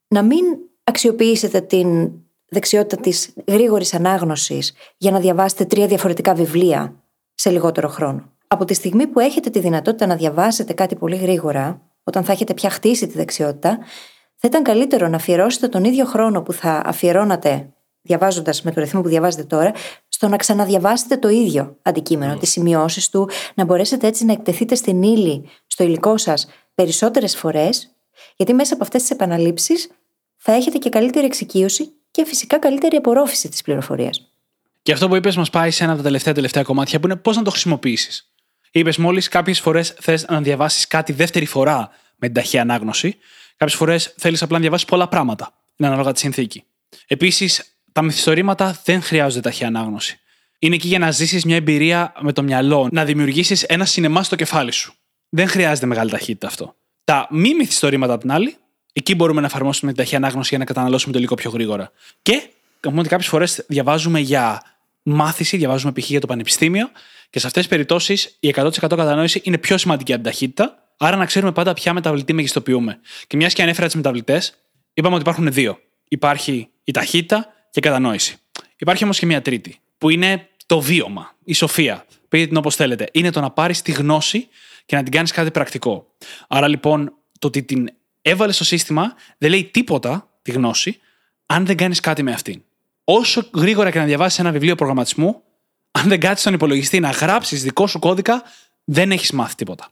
να μην αξιοποιήσετε την δεξιότητα της γρήγορης ανάγνωσης για να διαβάσετε τρία διαφορετικά βιβλία σε λιγότερο χρόνο. Από τη στιγμή που έχετε τη δυνατότητα να διαβάσετε κάτι πολύ γρήγορα, όταν θα έχετε πια χτίσει τη δεξιότητα, θα ήταν καλύτερο να αφιερώσετε τον ίδιο χρόνο που θα αφιερώνατε διαβάζοντας με το ρυθμό που διαβάζετε τώρα, στο να ξαναδιαβάσετε το ίδιο αντικείμενο, mm. τις σημειώσεις του, να μπορέσετε έτσι να εκτεθείτε στην ύλη, στο υλικό σας περισσότερες φορές, γιατί μέσα από αυτές τις επαναλήψεις θα έχετε και καλύτερη εξοικείωση και φυσικά καλύτερη απορρόφηση της πληροφορίας. Και αυτό που είπες, μας πάει σε ένα από τα τελευταία τελευταία κομμάτια που είναι πώς να το χρησιμοποιήσεις. Είπες μόλις κάποιες φορές θες να διαβάσεις κάτι δεύτερη φορά με την ταχεία ανάγνωση, κάποιες φορές θέλεις απλά να διαβάσεις πολλά πράγματα. Είναι ανάλογα τη συνθήκη. Επίσης, τα μυθιστορήματα δεν χρειάζονται ταχεία ανάγνωση. Είναι εκεί για να ζήσεις μια εμπειρία με το μυαλό, να δημιουργήσεις ένα σινεμά στο κεφάλι σου. Δεν χρειάζεται μεγάλη ταχύτητα αυτό. Τα μη μυθιστορήματα απ' την άλλη, εκεί μπορούμε να εφαρμόσουμε την ταχεία ανάγνωση για να καταναλώσουμε το υλικό πιο γρήγορα. Και πούμε ότι κάποιες φορές διαβάζουμε για μάθηση, διαβάζουμε π.χ. για το πανεπιστήμιο και σε αυτές τις περιπτώσεις η 100% κατανόηση είναι πιο σημαντική από την ταχύτητα. Άρα να ξέρουμε πάντα ποια μεταβλητή μεγιστοποιούμε. Και μιας και ανέφερα τις μεταβλητές, είπαμε ότι υπάρχουν δύο. Υπάρχει η ταχύτητα και κατανόηση. Υπάρχει όμως και μια τρίτη, που είναι το βίωμα, η σοφία. Πείτε την όπως θέλετε. Είναι το να πάρεις τη γνώση και να την κάνεις κάτι πρακτικό. Άρα λοιπόν, το ότι την έβαλες στο σύστημα δεν λέει τίποτα τη γνώση, αν δεν κάνεις κάτι με αυτήν. Όσο γρήγορα και να διαβάσεις ένα βιβλίο προγραμματισμού, αν δεν κάτσεις στον υπολογιστή να γράψεις δικό σου κώδικα, δεν έχεις μάθει τίποτα.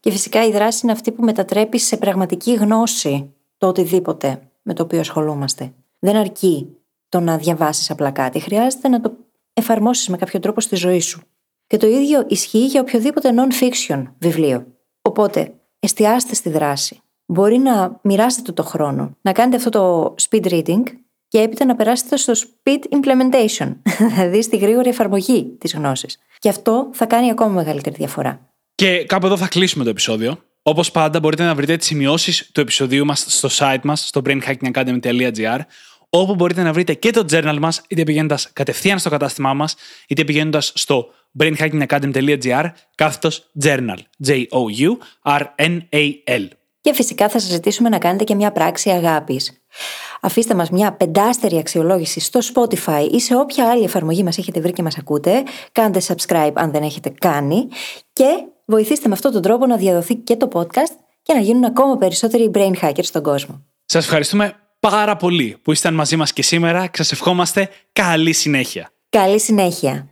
Και φυσικά η δράση είναι αυτή που μετατρέπει σε πραγματική γνώση το οτιδήποτε με το οποίο ασχολούμαστε. Δεν αρκεί το να διαβάσεις απλά κάτι. Χρειάζεται να το εφαρμόσεις με κάποιο τρόπο στη ζωή σου. Και το ίδιο ισχύει για οποιοδήποτε non-fiction βιβλίο. Οπότε, εστιάστε στη δράση. Μπορεί να μοιράσετε το χρόνο, να κάνετε αυτό το speed reading και έπειτα να περάσετε στο speed implementation, *laughs* δηλαδή στη γρήγορη εφαρμογή της γνώσης. Και αυτό θα κάνει ακόμα μεγαλύτερη διαφορά. Και κάπου εδώ θα κλείσουμε το επεισόδιο. Όπως πάντα, μπορείτε να βρείτε τις σημειώσεις του επεισοδίου μας στο site μας, στο brainhackingacademy.gr, όπου μπορείτε να βρείτε και το journal μας, είτε πηγαίνοντας κατευθείαν στο κατάστημά μας, είτε πηγαίνοντας στο brainhackingacademy.gr κάθετος journal. J-O-U-R-N-A-L. Και φυσικά θα σας ζητήσουμε να κάνετε και μια πράξη αγάπης. Αφήστε μας μια πεντάστερη αξιολόγηση στο Spotify ή σε όποια άλλη εφαρμογή μας έχετε βρει και μας ακούτε. Κάντε subscribe αν δεν έχετε κάνει και βοηθήστε με αυτόν τον τρόπο να διαδοθεί και το podcast και να γίνουν ακόμα περισσότεροι brain hackers στον κόσμο. Σας ευχαριστούμε πάρα πολύ που ήσταν μαζί μας και σήμερα και σας ευχόμαστε καλή συνέχεια. Καλή συνέχεια.